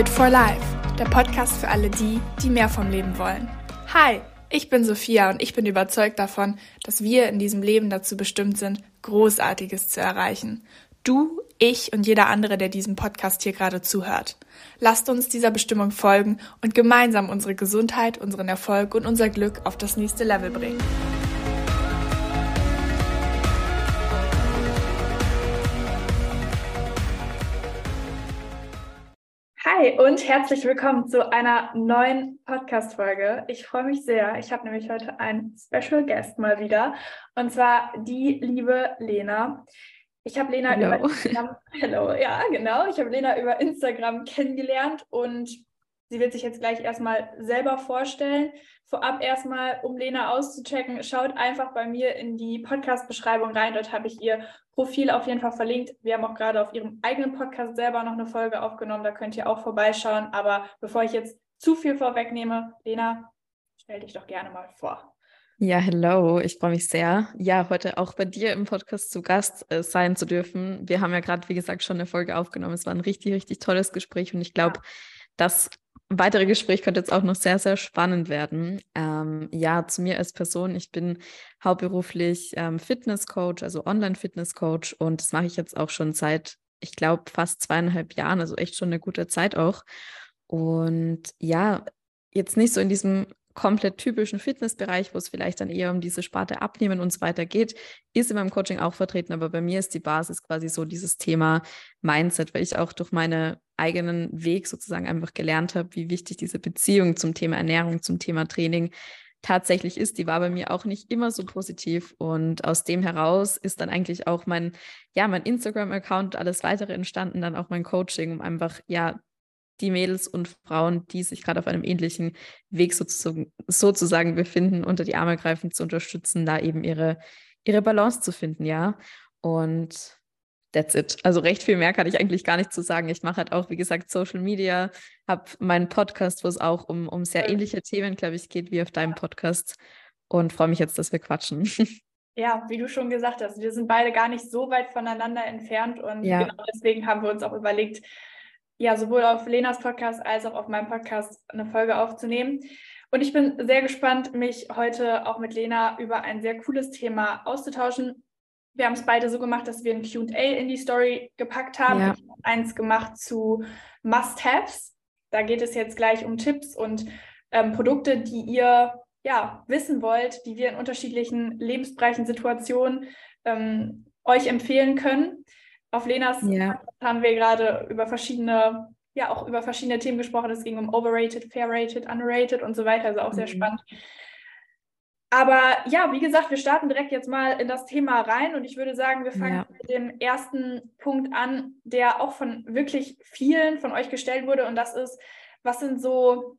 Fit for Life, der Podcast für alle die, die mehr vom Leben wollen. Hi, ich bin Sophia und ich bin überzeugt davon, dass wir in diesem Leben dazu bestimmt sind, Großartiges zu erreichen. Du, ich und jeder andere, der diesem Podcast hier gerade zuhört. Lasst uns dieser Bestimmung folgen und gemeinsam unsere Gesundheit, unseren Erfolg und unser Glück auf das nächste Level bringen. Hi und herzlich willkommen zu einer neuen Podcast-Folge. Ich freue mich sehr. Ich habe nämlich heute einen Special Guest mal wieder und zwar die liebe Lena. Ich habe Lena Hello. über Instagram, Hello, ja, genau. Ich habe Lena über Instagram kennengelernt und sie wird sich jetzt gleich erstmal selber vorstellen. Vorab erstmal, um Lena auszuchecken, schaut einfach bei mir in die Podcast-Beschreibung rein. Dort habe ich ihr Profil auf jeden Fall verlinkt. Wir haben auch gerade auf ihrem eigenen Podcast selber noch eine Folge aufgenommen. Da könnt ihr auch vorbeischauen. Aber bevor ich jetzt zu viel vorwegnehme, Lena, stell dich doch gerne mal vor. Ja, hello, ich freue mich sehr, ja, heute auch bei dir im Podcast zu Gast äh, sein zu dürfen. Wir haben ja gerade, wie gesagt, schon eine Folge aufgenommen. Es war ein richtig, richtig tolles Gespräch und ich glaube, ja. das weitere Gespräch könnte jetzt auch noch sehr, sehr spannend werden. Ähm, ja, zu mir als Person, ich bin hauptberuflich ähm, Fitnesscoach, also Online-Fitnesscoach und das mache ich jetzt auch schon seit, ich glaube, fast zweieinhalb Jahren, also echt schon eine gute Zeit auch. Und ja, jetzt nicht so in diesem komplett typischen Fitnessbereich, wo es vielleicht dann eher um diese Sparte Abnehmen und so weiter geht, ist in meinem Coaching auch vertreten. Aber bei mir ist die Basis quasi so dieses Thema Mindset, weil ich auch durch meinen eigenen Weg sozusagen einfach gelernt habe, wie wichtig diese Beziehung zum Thema Ernährung, zum Thema Training tatsächlich ist. Die war bei mir auch nicht immer so positiv. Und aus dem heraus ist dann eigentlich auch mein, ja, mein Instagram-Account und alles weitere entstanden, dann auch mein Coaching, um einfach, ja, die Mädels und Frauen, die sich gerade auf einem ähnlichen Weg sozusagen, sozusagen befinden, unter die Arme greifen, zu unterstützen, da eben ihre, ihre Balance zu finden, ja. Und that's it. Also recht viel mehr kann ich eigentlich gar nicht zu sagen. Ich mache halt auch, wie gesagt, Social Media, habe meinen Podcast, wo es auch um, um sehr ähnliche Themen, glaube ich, geht wie auf deinem Podcast und freue mich jetzt, dass wir quatschen. Ja, wie du schon gesagt hast, wir sind beide gar nicht so weit voneinander entfernt und ja. genau deswegen haben wir uns auch überlegt, ja, sowohl auf Lenas Podcast als auch auf meinem Podcast eine Folge aufzunehmen. Und ich bin sehr gespannt, mich heute auch mit Lena über ein sehr cooles Thema auszutauschen. Wir haben es beide so gemacht, dass wir ein QA in die Story gepackt haben. Ja. Ich habe eins gemacht zu Must-Haves. Da geht es jetzt gleich um Tipps und ähm, Produkte, die ihr ja, wissen wollt, die wir in unterschiedlichen Lebensbereichen, Situationen ähm, euch empfehlen können. Auf Lenas ja. haben wir gerade über verschiedene, ja, auch über verschiedene Themen gesprochen. Es ging um overrated, fair-rated, underrated und so weiter. Also auch sehr mhm. spannend. Aber ja, wie gesagt, wir starten direkt jetzt mal in das Thema rein und ich würde sagen, wir fangen ja. mit dem ersten Punkt an, der auch von wirklich vielen von euch gestellt wurde und das ist, was sind so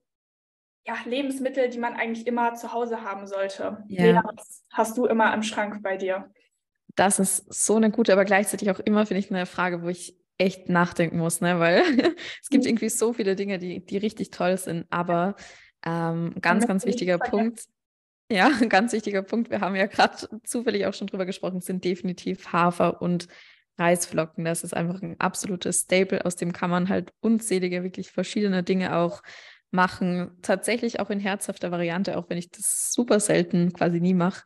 ja, Lebensmittel, die man eigentlich immer zu Hause haben sollte? Ja. Lena, was hast du immer im Schrank bei dir? Das ist so eine gute, aber gleichzeitig auch immer, finde ich, eine Frage, wo ich echt nachdenken muss, ne? weil es gibt mhm. irgendwie so viele Dinge, die, die richtig toll sind. Aber ähm, ganz, ganz wichtiger Punkt, ja, ganz wichtiger Punkt, wir haben ja gerade zufällig auch schon drüber gesprochen, sind definitiv Hafer und Reisflocken. Das ist einfach ein absolutes Staple, aus dem kann man halt unzählige, wirklich verschiedene Dinge auch machen. Tatsächlich auch in herzhafter Variante, auch wenn ich das super selten quasi nie mache.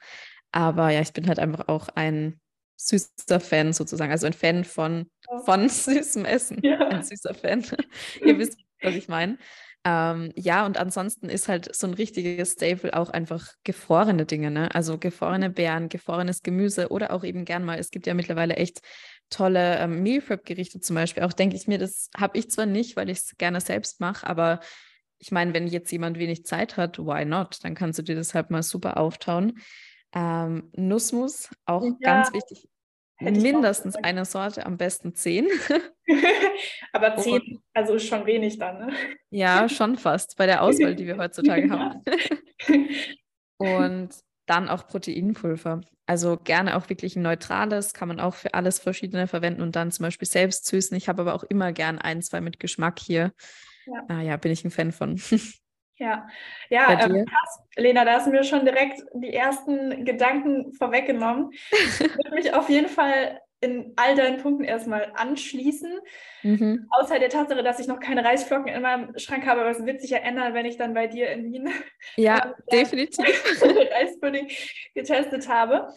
Aber ja, ich bin halt einfach auch ein süßer Fan sozusagen, also ein Fan von, von süßem Essen. Ja. Ein süßer Fan. Ihr wisst, was ich meine. Ähm, ja, und ansonsten ist halt so ein richtiges Staple auch einfach gefrorene Dinge, ne? Also gefrorene Beeren, gefrorenes Gemüse oder auch eben gern mal, es gibt ja mittlerweile echt tolle ähm, Meal Prep Gerichte zum Beispiel. Auch denke ich mir, das habe ich zwar nicht, weil ich es gerne selbst mache, aber ich meine, wenn jetzt jemand wenig Zeit hat, why not? Dann kannst du dir das halt mal super auftauen. Ähm, Nussmus, auch ja. ganz wichtig. Hätte Mindestens eine Sorte, am besten zehn. Aber zehn, Und, also ist schon wenig dann, ne? Ja, schon fast, bei der Auswahl, die wir heutzutage haben. Und dann auch Proteinpulver. Also gerne auch wirklich ein neutrales, kann man auch für alles Verschiedene verwenden und dann zum Beispiel selbst süßen. Ich habe aber auch immer gern ein, zwei mit Geschmack hier. Ja. Ah, ja, bin ich ein Fan von. Ja, ja, ähm, krass. Lena, da hast du mir schon direkt die ersten Gedanken vorweggenommen. würde mich auf jeden Fall in all deinen Punkten erstmal anschließen. Mhm. Außer der Tatsache, dass ich noch keine Reisflocken in meinem Schrank habe, aber es wird sich ja ändern, wenn ich dann bei dir in Wien ja, definitiv Reispudding getestet habe.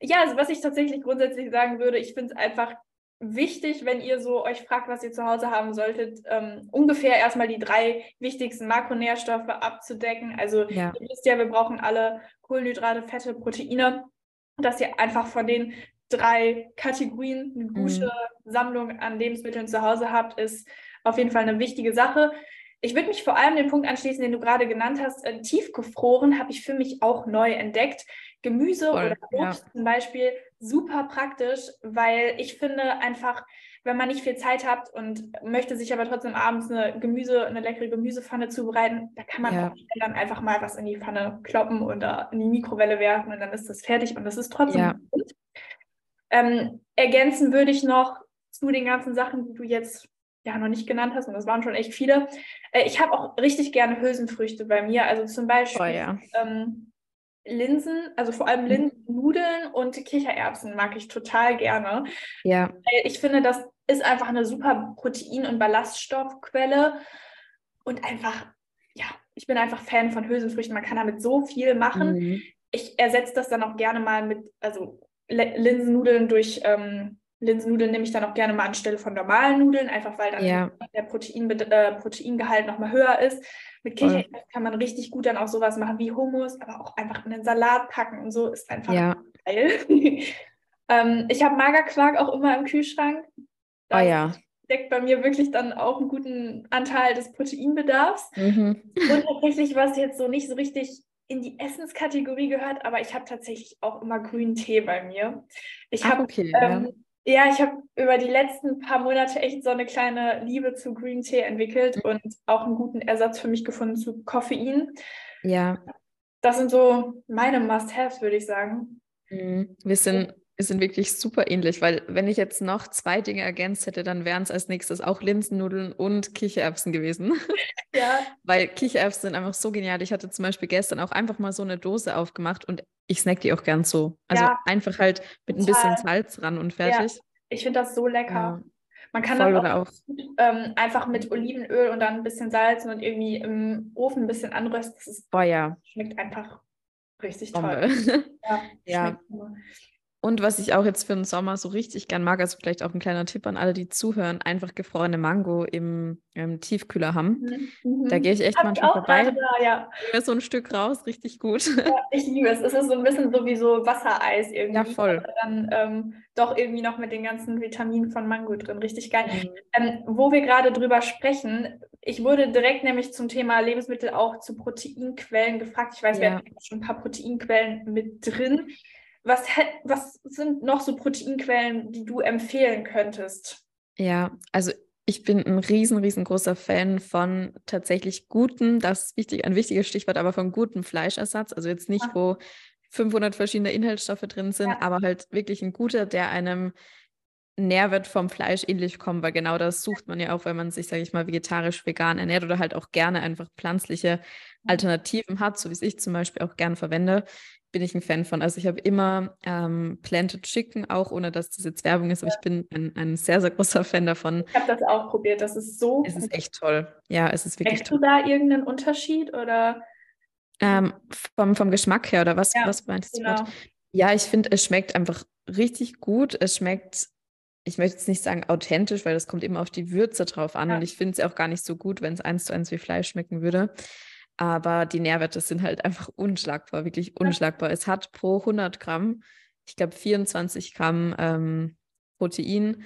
Ja, also was ich tatsächlich grundsätzlich sagen würde, ich finde es einfach wichtig, wenn ihr so euch fragt, was ihr zu Hause haben solltet, ähm, ungefähr erstmal die drei wichtigsten Makronährstoffe abzudecken. Also ja. ihr wisst ja, wir brauchen alle Kohlenhydrate, Fette, Proteine, dass ihr einfach von den drei Kategorien eine gute mhm. Sammlung an Lebensmitteln zu Hause habt, ist auf jeden Fall eine wichtige Sache. Ich würde mich vor allem den Punkt anschließen, den du gerade genannt hast. Äh, tiefgefroren habe ich für mich auch neu entdeckt. Gemüse Voll, oder Obst ja. zum Beispiel super praktisch, weil ich finde einfach, wenn man nicht viel Zeit hat und möchte sich aber trotzdem abends eine Gemüse, eine leckere Gemüsepfanne zubereiten, da kann man ja. dann einfach mal was in die Pfanne kloppen oder in die Mikrowelle werfen und dann ist das fertig und das ist trotzdem ja. gut. Ähm, ergänzen würde ich noch zu den ganzen Sachen, die du jetzt ja noch nicht genannt hast, und das waren schon echt viele. Äh, ich habe auch richtig gerne Hülsenfrüchte bei mir. Also zum Beispiel oh, ja. ähm, Linsen, also vor allem mhm. Linsennudeln und Kichererbsen mag ich total gerne. Ja. Ich finde, das ist einfach eine super Protein- und Ballaststoffquelle und einfach, ja, ich bin einfach Fan von Hülsenfrüchten. Man kann damit so viel machen. Mhm. Ich ersetze das dann auch gerne mal mit, also Linsennudeln durch ähm, Linsennudeln nehme ich dann auch gerne mal anstelle von normalen Nudeln, einfach weil dann ja. der Protein, äh, Proteingehalt nochmal höher ist. Mit Kichererbsen kann man richtig gut dann auch sowas machen wie Hummus, aber auch einfach in den Salat packen und so ist einfach ja. geil. ähm, ich habe Magerquark auch immer im Kühlschrank. Das oh ja. deckt bei mir wirklich dann auch einen guten Anteil des Proteinbedarfs. Mhm. Und tatsächlich, was jetzt so nicht so richtig in die Essenskategorie gehört, aber ich habe tatsächlich auch immer grünen Tee bei mir. Ich habe okay, ähm, ja. Ja, ich habe über die letzten paar Monate echt so eine kleine Liebe zu Green Tea entwickelt mhm. und auch einen guten Ersatz für mich gefunden zu Koffein. Ja. Das sind so meine Must-Haves, würde ich sagen. Mhm. Wir sind wir sind wirklich super ähnlich, weil wenn ich jetzt noch zwei Dinge ergänzt hätte, dann wären es als nächstes auch Linsennudeln und Kichererbsen gewesen. Ja. weil Kichererbsen sind einfach so genial. Ich hatte zum Beispiel gestern auch einfach mal so eine Dose aufgemacht und ich snack die auch gern so. Also ja. einfach halt mit Total. ein bisschen Salz ran und fertig. Ja. Ich finde das so lecker. Ja. Man kann Voll das auch, auch. Ähm, einfach mit Olivenöl und dann ein bisschen Salz und irgendwie im Ofen ein bisschen anrösten. Das ist, Boah, ja. schmeckt einfach richtig Bombe. toll. ja. Und was ich auch jetzt für den Sommer so richtig gern mag, also vielleicht auch ein kleiner Tipp an alle, die zuhören, einfach gefrorene Mango im, im Tiefkühler haben. Mhm. Da gehe ich echt Hab manchmal vorbei. Da, ja. So ein Stück raus, richtig gut. Ja, ich liebe es. Es ist so ein bisschen so wie so Wassereis irgendwie. Ja, voll. dann ähm, doch irgendwie noch mit den ganzen Vitaminen von Mango drin. Richtig geil. Mhm. Ähm, wo wir gerade drüber sprechen, ich wurde direkt nämlich zum Thema Lebensmittel auch zu Proteinquellen gefragt. Ich weiß, ja. wir haben schon ein paar Proteinquellen mit drin. Was, was sind noch so Proteinquellen, die du empfehlen könntest? Ja, also ich bin ein riesen, riesengroßer Fan von tatsächlich guten, das ist wichtig, ein wichtiges Stichwort, aber von gutem Fleischersatz. Also jetzt nicht, wo 500 verschiedene Inhaltsstoffe drin sind, ja. aber halt wirklich ein guter, der einem Nährwert vom Fleisch ähnlich kommt, weil genau das sucht man ja auch, wenn man sich, sage ich mal, vegetarisch, vegan ernährt oder halt auch gerne einfach pflanzliche Alternativen hat, so wie es ich zum Beispiel auch gerne verwende bin ich ein Fan von. Also ich habe immer ähm, Planted Chicken, auch ohne dass das jetzt Werbung ist, aber ich bin ein, ein sehr, sehr großer Fan davon. Ich habe das auch probiert, das ist so Es ist echt toll. Ja, es ist wirklich Merkst toll. du da irgendeinen Unterschied oder? Ähm, vom, vom Geschmack her oder was, ja, was meinst genau. du? Ja, ich finde, es schmeckt einfach richtig gut. Es schmeckt, ich möchte jetzt nicht sagen authentisch, weil das kommt immer auf die Würze drauf an. Ja. Und ich finde es auch gar nicht so gut, wenn es eins zu eins wie Fleisch schmecken würde aber die Nährwerte sind halt einfach unschlagbar, wirklich unschlagbar. Es hat pro 100 Gramm, ich glaube 24 Gramm ähm, Protein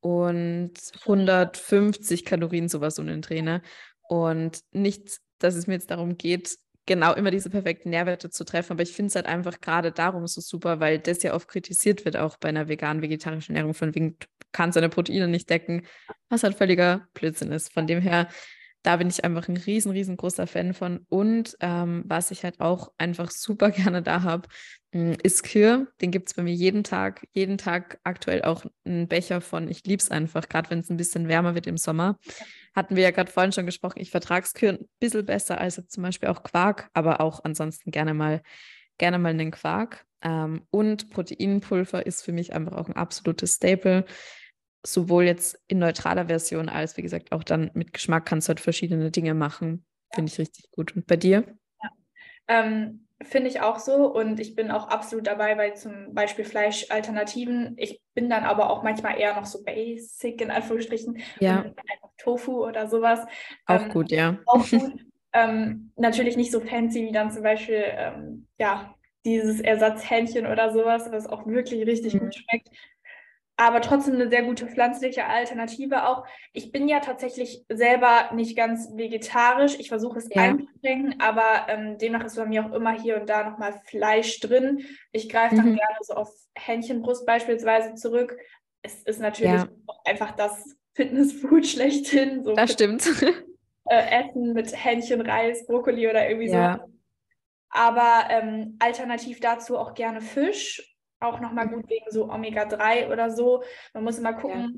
und 150 Kalorien, sowas um den Trainer. Und nicht, dass es mir jetzt darum geht, genau immer diese perfekten Nährwerte zu treffen, aber ich finde es halt einfach gerade darum so super, weil das ja oft kritisiert wird, auch bei einer vegan-vegetarischen Ernährung, von wegen, du kannst deine Proteine nicht decken, was halt völliger Blödsinn ist. Von dem her da bin ich einfach ein riesen, riesengroßer Fan von. Und ähm, was ich halt auch einfach super gerne da habe, hm, ist Kür. Den gibt es bei mir jeden Tag, jeden Tag aktuell auch einen Becher von. Ich liebe es einfach, gerade wenn es ein bisschen wärmer wird im Sommer. Hatten wir ja gerade vorhin schon gesprochen, ich vertrage Kür ein bisschen besser als zum Beispiel auch Quark, aber auch ansonsten gerne mal, gerne mal einen Quark. Ähm, und Proteinpulver ist für mich einfach auch ein absolutes Staple. Sowohl jetzt in neutraler Version als, wie gesagt, auch dann mit Geschmack kannst du halt verschiedene Dinge machen. Finde ich richtig gut. Und bei dir? Ja. Ähm, Finde ich auch so und ich bin auch absolut dabei bei zum Beispiel Fleischalternativen. Ich bin dann aber auch manchmal eher noch so basic in Anführungsstrichen. Ja. Einfach Tofu oder sowas. Auch ähm, gut, ja. Auch gut. ähm, natürlich nicht so fancy wie dann zum Beispiel ähm, ja, dieses Ersatzhähnchen oder sowas, was auch wirklich richtig mhm. gut schmeckt aber trotzdem eine sehr gute pflanzliche Alternative auch. Ich bin ja tatsächlich selber nicht ganz vegetarisch. Ich versuche es ja. einzuschränken, aber ähm, demnach ist bei mir auch immer hier und da nochmal Fleisch drin. Ich greife dann mhm. gerne so auf Hähnchenbrust beispielsweise zurück. Es ist natürlich ja. einfach das Fitnessfood schlechthin. So das stimmt. Äh, Essen mit Hähnchen, Reis, Brokkoli oder irgendwie ja. so. Aber ähm, alternativ dazu auch gerne Fisch auch nochmal gut wegen so Omega-3 oder so. Man muss immer gucken, ja.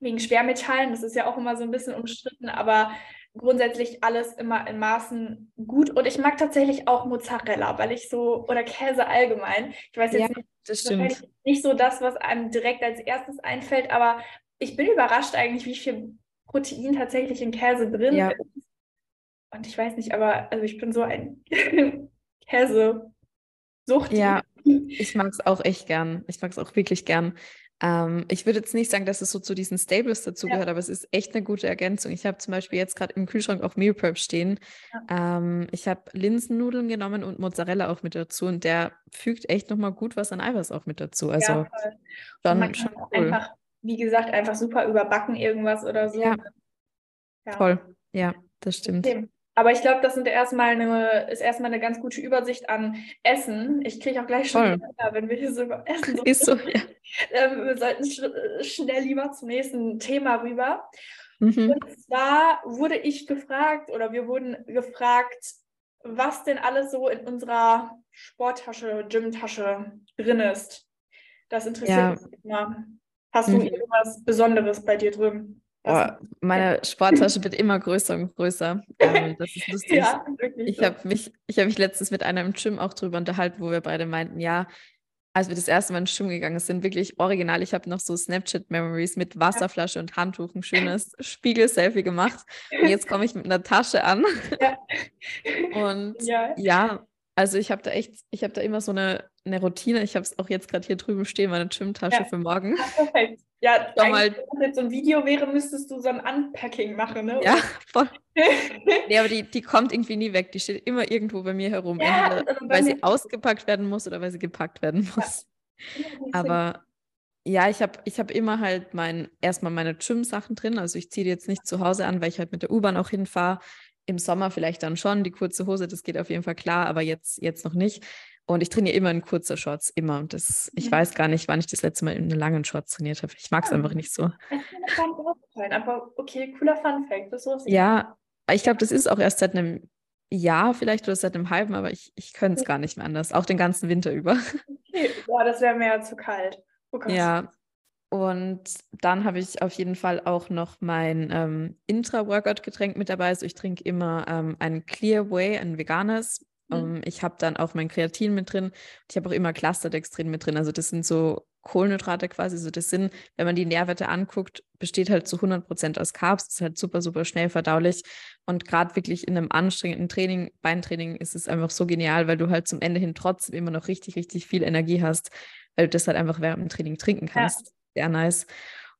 wegen Schwermetallen, das ist ja auch immer so ein bisschen umstritten, aber grundsätzlich alles immer in Maßen gut. Und ich mag tatsächlich auch Mozzarella, weil ich so, oder Käse allgemein. Ich weiß jetzt ja, nicht, das stimmt. nicht so das, was einem direkt als erstes einfällt, aber ich bin überrascht eigentlich, wie viel Protein tatsächlich in Käse drin ja. ist. Und ich weiß nicht, aber also ich bin so ein Käse-Sucht. Ja, ich mag es auch echt gern. Ich mag es auch wirklich gern. Ähm, ich würde jetzt nicht sagen, dass es so zu diesen Stables dazugehört, ja. aber es ist echt eine gute Ergänzung. Ich habe zum Beispiel jetzt gerade im Kühlschrank auch Meal Prep stehen. Ja. Ähm, ich habe Linsennudeln genommen und Mozzarella auch mit dazu und der fügt echt nochmal gut was an Eiweiß auch mit dazu. Also ja, schon, schon cool. Einfach, wie gesagt, einfach super überbacken irgendwas oder so. Ja. Toll. Ja, das stimmt. Okay. Aber ich glaube, das sind erstmal eine, ist erstmal eine ganz gute Übersicht an Essen. Ich kriege auch gleich schon Hunger, wenn wir hier so über Essen Ist so, ja. Ähm, wir sollten sch schnell lieber zum nächsten Thema rüber. Mhm. Und zwar wurde ich gefragt oder wir wurden gefragt, was denn alles so in unserer Sporttasche, Gymtasche drin ist. Das interessiert ja. mich immer. Hast du mhm. irgendwas Besonderes bei dir drin? Oh, meine Sporttasche wird immer größer und größer. Ähm, das ist lustig. ja, ich so. habe mich, hab mich letztens mit einer im Gym auch drüber unterhalten, wo wir beide meinten, ja, als wir das erste Mal ins Gym gegangen sind, wirklich original. Ich habe noch so Snapchat-Memories mit Wasserflasche und Handtuch, ein schönes Spiegel-Selfie gemacht. Und jetzt komme ich mit einer Tasche an. Ja. Und ja, ja also ich habe da echt, ich habe da immer so eine, eine Routine. Ich habe es auch jetzt gerade hier drüben stehen, meine Gymtasche ja. für morgen. Ja, perfekt. Ja, Schau mal. wenn das jetzt so ein Video wäre, müsstest du so ein Unpacking machen, ne? Ja, voll. nee, aber die, die kommt irgendwie nie weg. Die steht immer irgendwo bei mir herum. Ja, Entweder, weil sie ausgepackt werden muss oder weil sie gepackt werden muss. Ja. aber ja, ich habe ich hab immer halt mein, erstmal meine Gym-Sachen drin. Also ich ziehe die jetzt nicht zu Hause an, weil ich halt mit der U-Bahn auch hinfahre im Sommer vielleicht dann schon die kurze Hose, das geht auf jeden Fall klar, aber jetzt, jetzt noch nicht. Und ich trainiere immer in kurzer Shorts, immer. Und das, ich mhm. weiß gar nicht, wann ich das letzte Mal in einer langen Shorts trainiert habe. Ich mag es ja. einfach nicht so. Das ist mir aufgefallen, aber okay, cooler Fun Fact. Das ja, ich glaube, das ist auch erst seit einem Jahr vielleicht oder seit einem halben, aber ich, ich könnte es gar nicht mehr anders, auch den ganzen Winter über. Okay, boah, das wäre mir ja zu kalt. Oh ja, und dann habe ich auf jeden Fall auch noch mein ähm, Intra-Workout-Getränk mit dabei. Also ich trinke immer ähm, ein Clear Way, ein veganes. Mhm. Um, ähm, ich habe dann auch mein Kreatin mit drin. Ich habe auch immer Clusterdextrin mit drin. Also das sind so Kohlenhydrate quasi. So das sind, wenn man die Nährwerte anguckt, besteht halt zu 100 Prozent aus Carbs. Das ist halt super, super schnell verdaulich. Und gerade wirklich in einem anstrengenden Training, Beintraining, ist es einfach so genial, weil du halt zum Ende hin trotzdem immer noch richtig, richtig viel Energie hast, weil du das halt einfach während dem Training trinken kannst. Ja sehr nice.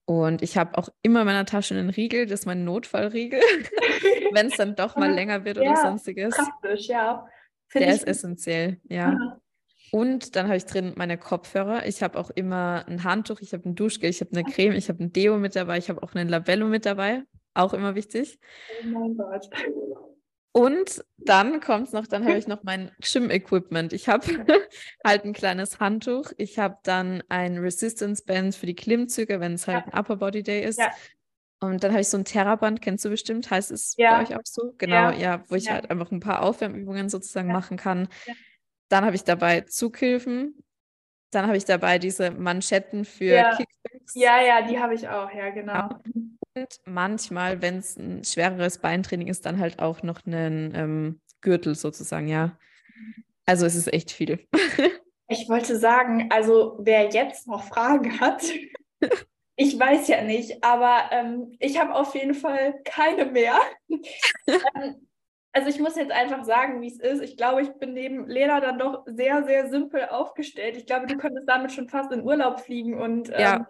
Und ich habe auch immer in meiner Tasche einen Riegel, das ist mein Notfallriegel, wenn es dann doch mal länger wird ja, oder sonstiges. Praktisch, ja. Find Der ist essentiell, ja. Aha. Und dann habe ich drin meine Kopfhörer. Ich habe auch immer ein Handtuch, ich habe ein Duschgel, ich habe eine Creme, ich habe ein Deo mit dabei, ich habe auch einen Labello mit dabei. Auch immer wichtig. Oh mein Gott. Und dann kommt es noch, dann habe ich noch mein Gym-Equipment. Ich habe halt ein kleines Handtuch. Ich habe dann ein Resistance Band für die Klimmzüge, wenn es halt ja. ein Upper Body Day ist. Ja. Und dann habe ich so ein Terraband, kennst du bestimmt, heißt es ja. bei euch auch so? Genau, ja, wo ich halt einfach ein paar Aufwärmübungen sozusagen machen kann. Dann habe ich dabei Zughilfen. Dann habe ich dabei diese Manschetten für ja. Kickbacks. Ja, ja, die habe ich auch, ja, genau. Und manchmal, wenn es ein schwereres Beintraining ist, dann halt auch noch einen ähm, Gürtel sozusagen, ja. Also es ist echt viel. Ich wollte sagen, also wer jetzt noch Fragen hat, ich weiß ja nicht, aber ähm, ich habe auf jeden Fall keine mehr. ähm, also ich muss jetzt einfach sagen, wie es ist. Ich glaube, ich bin neben Lena dann doch sehr, sehr simpel aufgestellt. Ich glaube, du könntest damit schon fast in Urlaub fliegen und ähm, ja.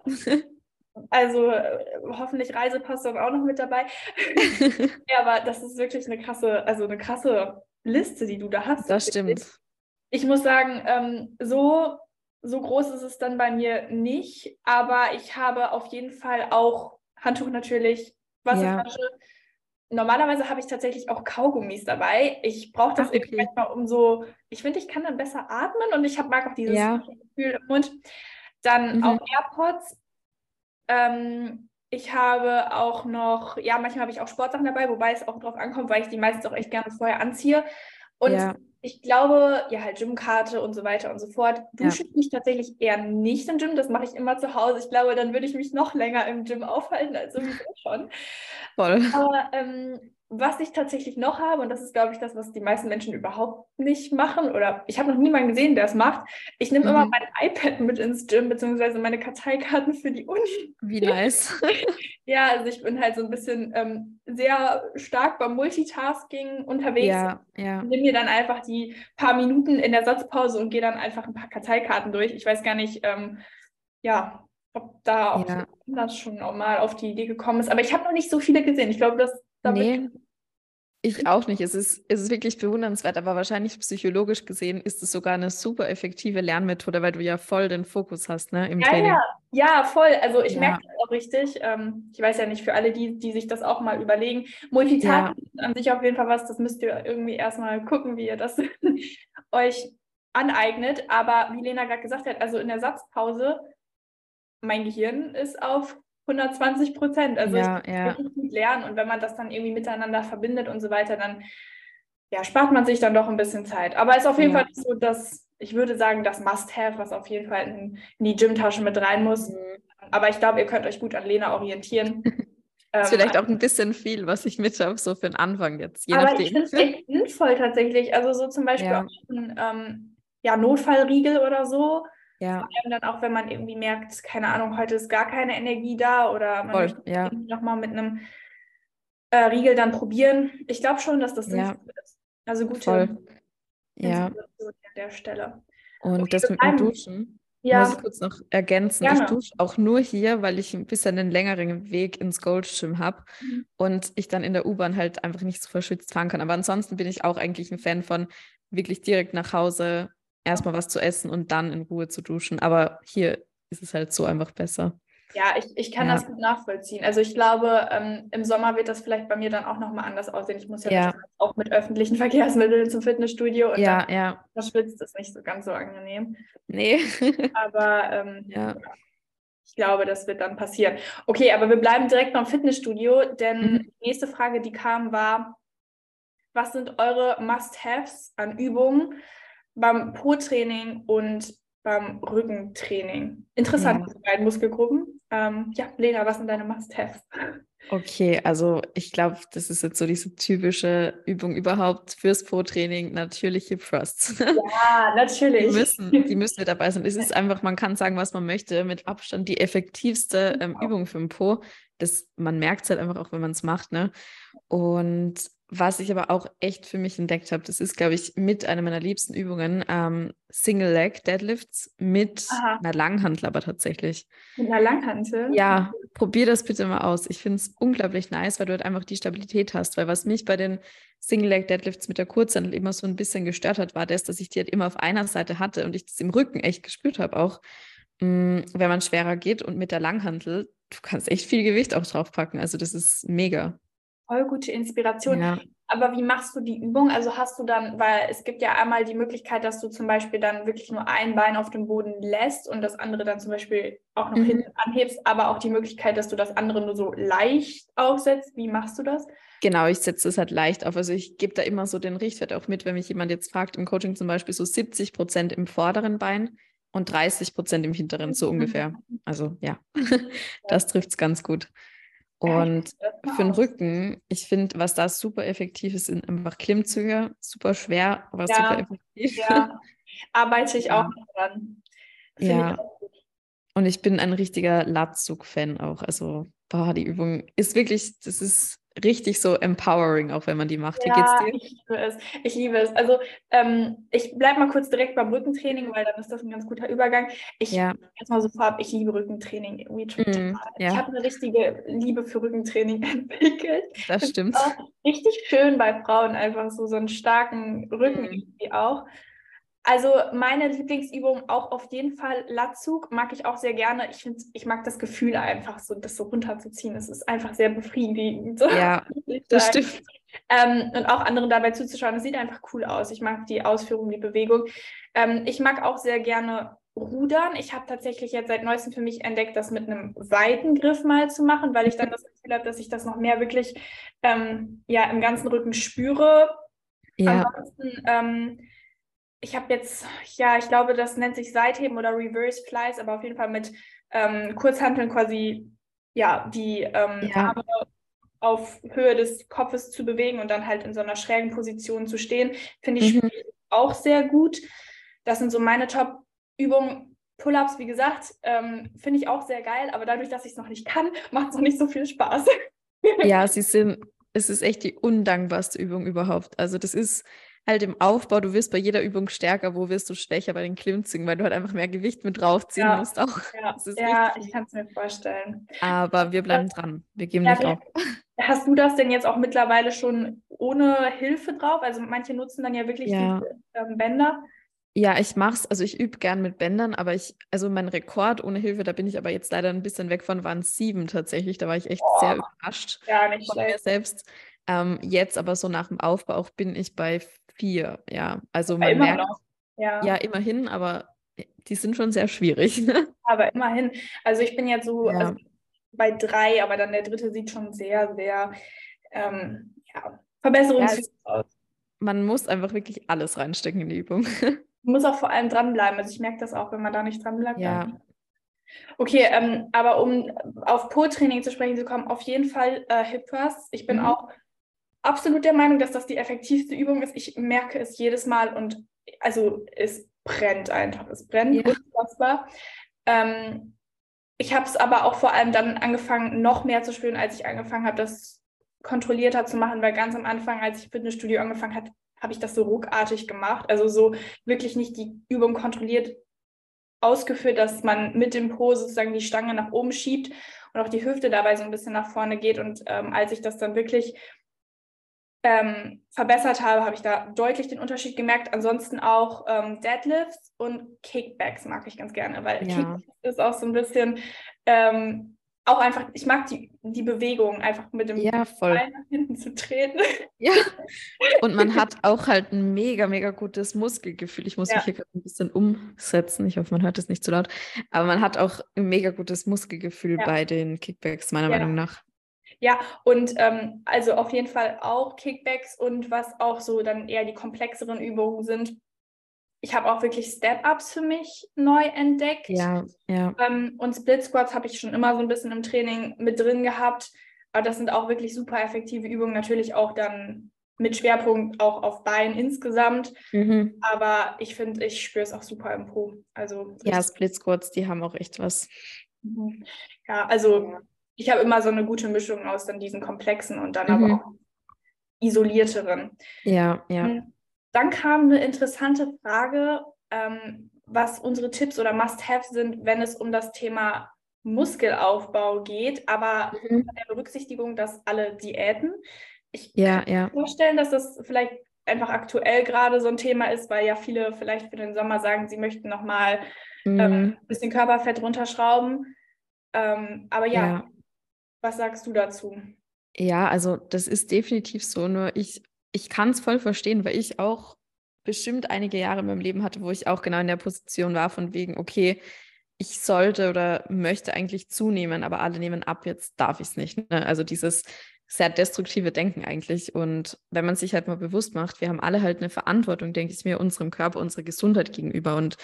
Also äh, hoffentlich Reisepass dann auch noch mit dabei. ja, aber das ist wirklich eine krasse, also eine krasse Liste, die du da hast. Das stimmt. Ich muss sagen, ähm, so, so groß ist es dann bei mir nicht, aber ich habe auf jeden Fall auch Handtuch natürlich, Wasserflasche. Ja normalerweise habe ich tatsächlich auch Kaugummis dabei. Ich brauche das Ach, okay. manchmal um so, ich finde, ich kann dann besser atmen und ich hab, mag auch dieses ja. Gefühl im Mund. Dann mhm. auch AirPods. Ähm, ich habe auch noch, ja, manchmal habe ich auch Sportsachen dabei, wobei es auch drauf ankommt, weil ich die meistens auch echt gerne vorher anziehe. Und ja. ich glaube, ja, halt Gymkarte und so weiter und so fort. Dusche ja. ich mich tatsächlich eher nicht im Gym. Das mache ich immer zu Hause. Ich glaube, dann würde ich mich noch länger im Gym aufhalten als sowieso schon. Voll. Aber ähm, was ich tatsächlich noch habe, und das ist, glaube ich, das, was die meisten Menschen überhaupt nicht machen, oder ich habe noch niemanden gesehen, der es macht, ich nehme mhm. immer mein iPad mit ins Gym, beziehungsweise meine Karteikarten für die Uni. Wie nice. ja, also ich bin halt so ein bisschen ähm, sehr stark beim Multitasking unterwegs. Ja, ja. Nehme mir dann einfach die paar Minuten in der Satzpause und gehe dann einfach ein paar Karteikarten durch. Ich weiß gar nicht, ähm, ja, ob da auch ja. das schon mal auf die Idee gekommen ist. Aber ich habe noch nicht so viele gesehen. Ich glaube, dass damit. Nee, ich auch nicht. Es ist, es ist wirklich bewundernswert, aber wahrscheinlich psychologisch gesehen ist es sogar eine super effektive Lernmethode, weil du ja voll den Fokus hast ne, im ja, Training. Ja, ja, voll. Also ich ja. merke das auch richtig. Ähm, ich weiß ja nicht, für alle, die, die sich das auch mal überlegen. Multitasking ja. an sich auf jeden Fall was, das müsst ihr irgendwie erstmal gucken, wie ihr das euch aneignet. Aber wie Lena gerade gesagt hat, also in der Satzpause mein Gehirn ist auf 120 Prozent. Also ja, ich kann ja. gut lernen und wenn man das dann irgendwie miteinander verbindet und so weiter, dann ja, spart man sich dann doch ein bisschen Zeit. Aber es ist auf jeden ja. Fall so, dass ich würde sagen, das Must-Have, was auf jeden Fall in, in die Gymtasche mit rein muss. Mhm. Aber ich glaube, ihr könnt euch gut an Lena orientieren. Das ist ähm, vielleicht auch ein bisschen viel, was ich mit habe, so für den Anfang jetzt. Je aber nachdem. ich finde es echt sinnvoll tatsächlich. Also so zum Beispiel ja. auch ein ähm, ja, Notfallriegel oder so. Ja. Vor allem dann auch, wenn man irgendwie merkt, keine Ahnung, heute ist gar keine Energie da oder man Voll, möchte ja. nochmal mit einem äh, Riegel dann probieren. Ich glaube schon, dass das ja. ist. Also gute Voll. Ja. an der Stelle. Und okay, das mit dem Duschen. Ja. Muss ich kurz noch ergänzen. Gerne. Ich dusche auch nur hier, weil ich ein bisschen einen längeren Weg ins Goldschirm habe mhm. und ich dann in der U-Bahn halt einfach nicht so verschützt fahren kann. Aber ansonsten bin ich auch eigentlich ein Fan von wirklich direkt nach Hause erstmal was zu essen und dann in Ruhe zu duschen. Aber hier ist es halt so einfach besser. Ja, ich, ich kann ja. das gut nachvollziehen. Also ich glaube, ähm, im Sommer wird das vielleicht bei mir dann auch nochmal anders aussehen. Ich muss ja, ja. auch mit öffentlichen Verkehrsmitteln zum Fitnessstudio und ja, dann ja. verschwitzt das nicht so ganz so angenehm. Nee. aber ähm, ja. ich glaube, das wird dann passieren. Okay, aber wir bleiben direkt beim Fitnessstudio, denn mhm. die nächste Frage, die kam, war, was sind eure Must-Haves an Übungen, beim Po-Training und beim Rückentraining. Interessant, ja. beiden Muskelgruppen. Ähm, ja, Lena, was sind deine Must-Haves? Okay, also ich glaube, das ist jetzt so diese typische Übung überhaupt fürs Po-Training, natürlich Hip Thrusts. Ja, natürlich. Die müssen, die müssen mit dabei sein. Es ist einfach, man kann sagen, was man möchte, mit Abstand die effektivste ähm, Übung für den Po. Das, man merkt es halt einfach auch, wenn man es macht. Ne? Und was ich aber auch echt für mich entdeckt habe, das ist, glaube ich, mit einer meiner liebsten Übungen, ähm, Single Leg Deadlifts mit Aha. einer Langhantel aber tatsächlich. Mit einer Langhantel? Ja, probier das bitte mal aus. Ich finde es unglaublich nice, weil du halt einfach die Stabilität hast. Weil was mich bei den Single Leg Deadlifts mit der Kurzhantel immer so ein bisschen gestört hat, war das, dass ich die halt immer auf einer Seite hatte und ich das im Rücken echt gespürt habe auch, mh, mm, wenn man schwerer geht und mit der Langhantel, du kannst echt viel Gewicht auch draufpacken. Also das ist mega voll gute Inspiration. Ja. Aber wie machst du die Übung? Also hast du dann, weil es gibt ja einmal die Möglichkeit, dass du zum Beispiel dann wirklich nur ein Bein auf dem Boden lässt und das andere dann zum Beispiel auch noch mhm. hinten anhebst, aber auch die Möglichkeit, dass du das andere nur so leicht aufsetzt. Wie machst du das? Genau, ich setze es halt leicht auf. Also ich gebe da immer so den Richtwert auch mit, wenn mich jemand jetzt fragt, im Coaching zum Beispiel so 70 Prozent im vorderen Bein und 30 Prozent im hinteren, so ungefähr. Also ja, das trifft es ganz gut. Und für den Rücken, ich finde, was da super effektiv ist, sind einfach Klimmzüge. Super schwer, aber ja, super effektiv. Ja. arbeite ich ja. auch dran. Find ja. Ich und ich bin ein richtiger Latzug-Fan auch. Also, boah, die Übung ist wirklich, das ist richtig so empowering, auch wenn man die macht. Wie ja, geht's dir? Ich liebe es. Ich liebe es. Also ähm, ich bleibe mal kurz direkt beim Rückentraining, weil dann ist das ein ganz guter Übergang. Ich ja. jetzt mal so vorab, ich liebe Rückentraining irgendwie total. Mm, ja. Ich habe eine richtige Liebe für Rückentraining entwickelt. Das stimmt. Richtig schön bei Frauen, einfach so, so einen starken Rücken mm. irgendwie auch. Also meine Lieblingsübung auch auf jeden Fall Latzug, mag ich auch sehr gerne. Ich finde, ich mag das Gefühl einfach so, das so runterzuziehen. Es ist einfach sehr befriedigend. Ja, das stimmt. Ähm, und auch anderen dabei zuzuschauen, es sieht einfach cool aus. Ich mag die Ausführung, die Bewegung. Ähm, ich mag auch sehr gerne Rudern. Ich habe tatsächlich jetzt seit neuestem für mich entdeckt, das mit einem weiten Griff mal zu machen, weil ich dann das Gefühl habe, dass ich das noch mehr wirklich ähm, ja, im ganzen Rücken spüre. Ja. Ansonsten ähm, ich habe jetzt, ja, ich glaube, das nennt sich Seitheben oder Reverse Flies, aber auf jeden Fall mit ähm, Kurzhanteln quasi, ja, die ähm, ja. Arme auf Höhe des Kopfes zu bewegen und dann halt in so einer schrägen Position zu stehen, finde ich mhm. auch sehr gut. Das sind so meine Top-Übungen. Pull-ups, wie gesagt, ähm, finde ich auch sehr geil, aber dadurch, dass ich es noch nicht kann, macht es noch nicht so viel Spaß. ja, sie sind, es ist echt die undankbarste Übung überhaupt. Also das ist, halt im Aufbau, du wirst bei jeder Übung stärker, wo wirst du schwächer bei den Klimmzügen, weil du halt einfach mehr Gewicht mit draufziehen ja. musst auch. Ja, ja ich kann es mir vorstellen. Aber wir bleiben dran, wir geben ja, nicht auf. Hast du das denn jetzt auch mittlerweile schon ohne Hilfe drauf? Also manche nutzen dann ja wirklich ja. diese ähm, Bänder. Ja, ich mach's, also ich übe gern mit Bändern, aber ich, also mein Rekord ohne Hilfe, da bin ich aber jetzt leider ein bisschen weg von, waren sieben tatsächlich. Da war ich echt oh, sehr überrascht ja, nicht von schlecht. mir selbst. Ähm, jetzt aber so nach dem Aufbau auch bin ich bei vier, ja. Also man merkt, noch. Ja. ja, immerhin, aber die sind schon sehr schwierig. aber immerhin. Also ich bin jetzt so ja. also bei drei, aber dann der dritte sieht schon sehr, sehr ähm, ja, verbesserungsfähig ja, aus. Man muss einfach wirklich alles reinstecken in die Übung. Man muss auch vor allem dranbleiben. Also ich merke das auch, wenn man da nicht dranbleibt. Ja. Okay, ähm, aber um auf Po-Training zu sprechen zu kommen, auf jeden Fall äh, Hip Thrust. Ich bin mhm. auch absolut der Meinung, dass das die effektivste Übung ist. Ich merke es jedes Mal und also es brennt einfach. Es brennt ja. unfassbar. Ähm, ich habe es aber auch vor allem dann angefangen, noch mehr zu spüren, als ich angefangen habe, das kontrollierter zu machen, weil ganz am Anfang, als ich Fitnessstudio angefangen habe, habe ich das so ruckartig gemacht. Also so wirklich nicht die Übung kontrolliert ausgeführt, dass man mit dem Po sozusagen die Stange nach oben schiebt und auch die Hüfte dabei so ein bisschen nach vorne geht. Und ähm, als ich das dann wirklich ähm, verbessert habe, habe ich da deutlich den Unterschied gemerkt. Ansonsten auch ähm, Deadlifts und Kickbacks mag ich ganz gerne, weil ja. Kickbacks ist auch so ein bisschen ähm, auch einfach, ich mag die, die Bewegung, einfach mit dem ja. Bein nach hinten zu treten. Ja. Und man hat auch halt ein mega, mega gutes Muskelgefühl. Ich muss ja. mich hier gerade ein bisschen umsetzen. Ich hoffe, man hört es nicht zu laut. Aber man hat auch ein mega gutes Muskelgefühl ja. bei den Kickbacks, meiner ja. Meinung nach. Ja, und ähm, also auf jeden Fall auch Kickbacks und was auch so dann eher die komplexeren Übungen sind. Ich habe auch wirklich Step-Ups für mich neu entdeckt. Ja, ja. Ähm, und Split Squats habe ich schon immer so ein bisschen im Training mit drin gehabt. Aber das sind auch wirklich super effektive Übungen. Natürlich auch dann mit Schwerpunkt auch auf Bein insgesamt. Mhm. Aber ich finde, ich spüre es auch super im Po. Also, ja, Split Squats, die haben auch echt was. Mhm. Ja, also ich habe immer so eine gute Mischung aus dann diesen komplexen und dann mhm. aber auch isolierteren. Ja, ja. Hm. Dann kam eine interessante Frage, ähm, was unsere Tipps oder Must-Have sind, wenn es um das Thema Muskelaufbau geht, aber mhm. mit der Berücksichtigung, dass alle Diäten. Ich ja, kann mir vorstellen, dass das vielleicht einfach aktuell gerade so ein Thema ist, weil ja viele vielleicht für den Sommer sagen, sie möchten nochmal ähm, mhm. ähm, ein bisschen Körperfett runterschrauben. Ähm, aber ja, ja, was sagst du dazu? Ja, also das ist definitiv so. Nur ich, ich kann es voll verstehen, weil ich auch bestimmt einige Jahre in meinem Leben hatte, wo ich auch genau in der Position war, von wegen, okay, ich sollte oder möchte eigentlich zunehmen, aber alle nehmen ab, jetzt darf ich es nicht. Ne? Also dieses sehr destruktive Denken eigentlich. Und wenn man sich halt mal bewusst macht, wir haben alle halt eine Verantwortung, denke ich mir, unserem Körper, unserer Gesundheit gegenüber. Und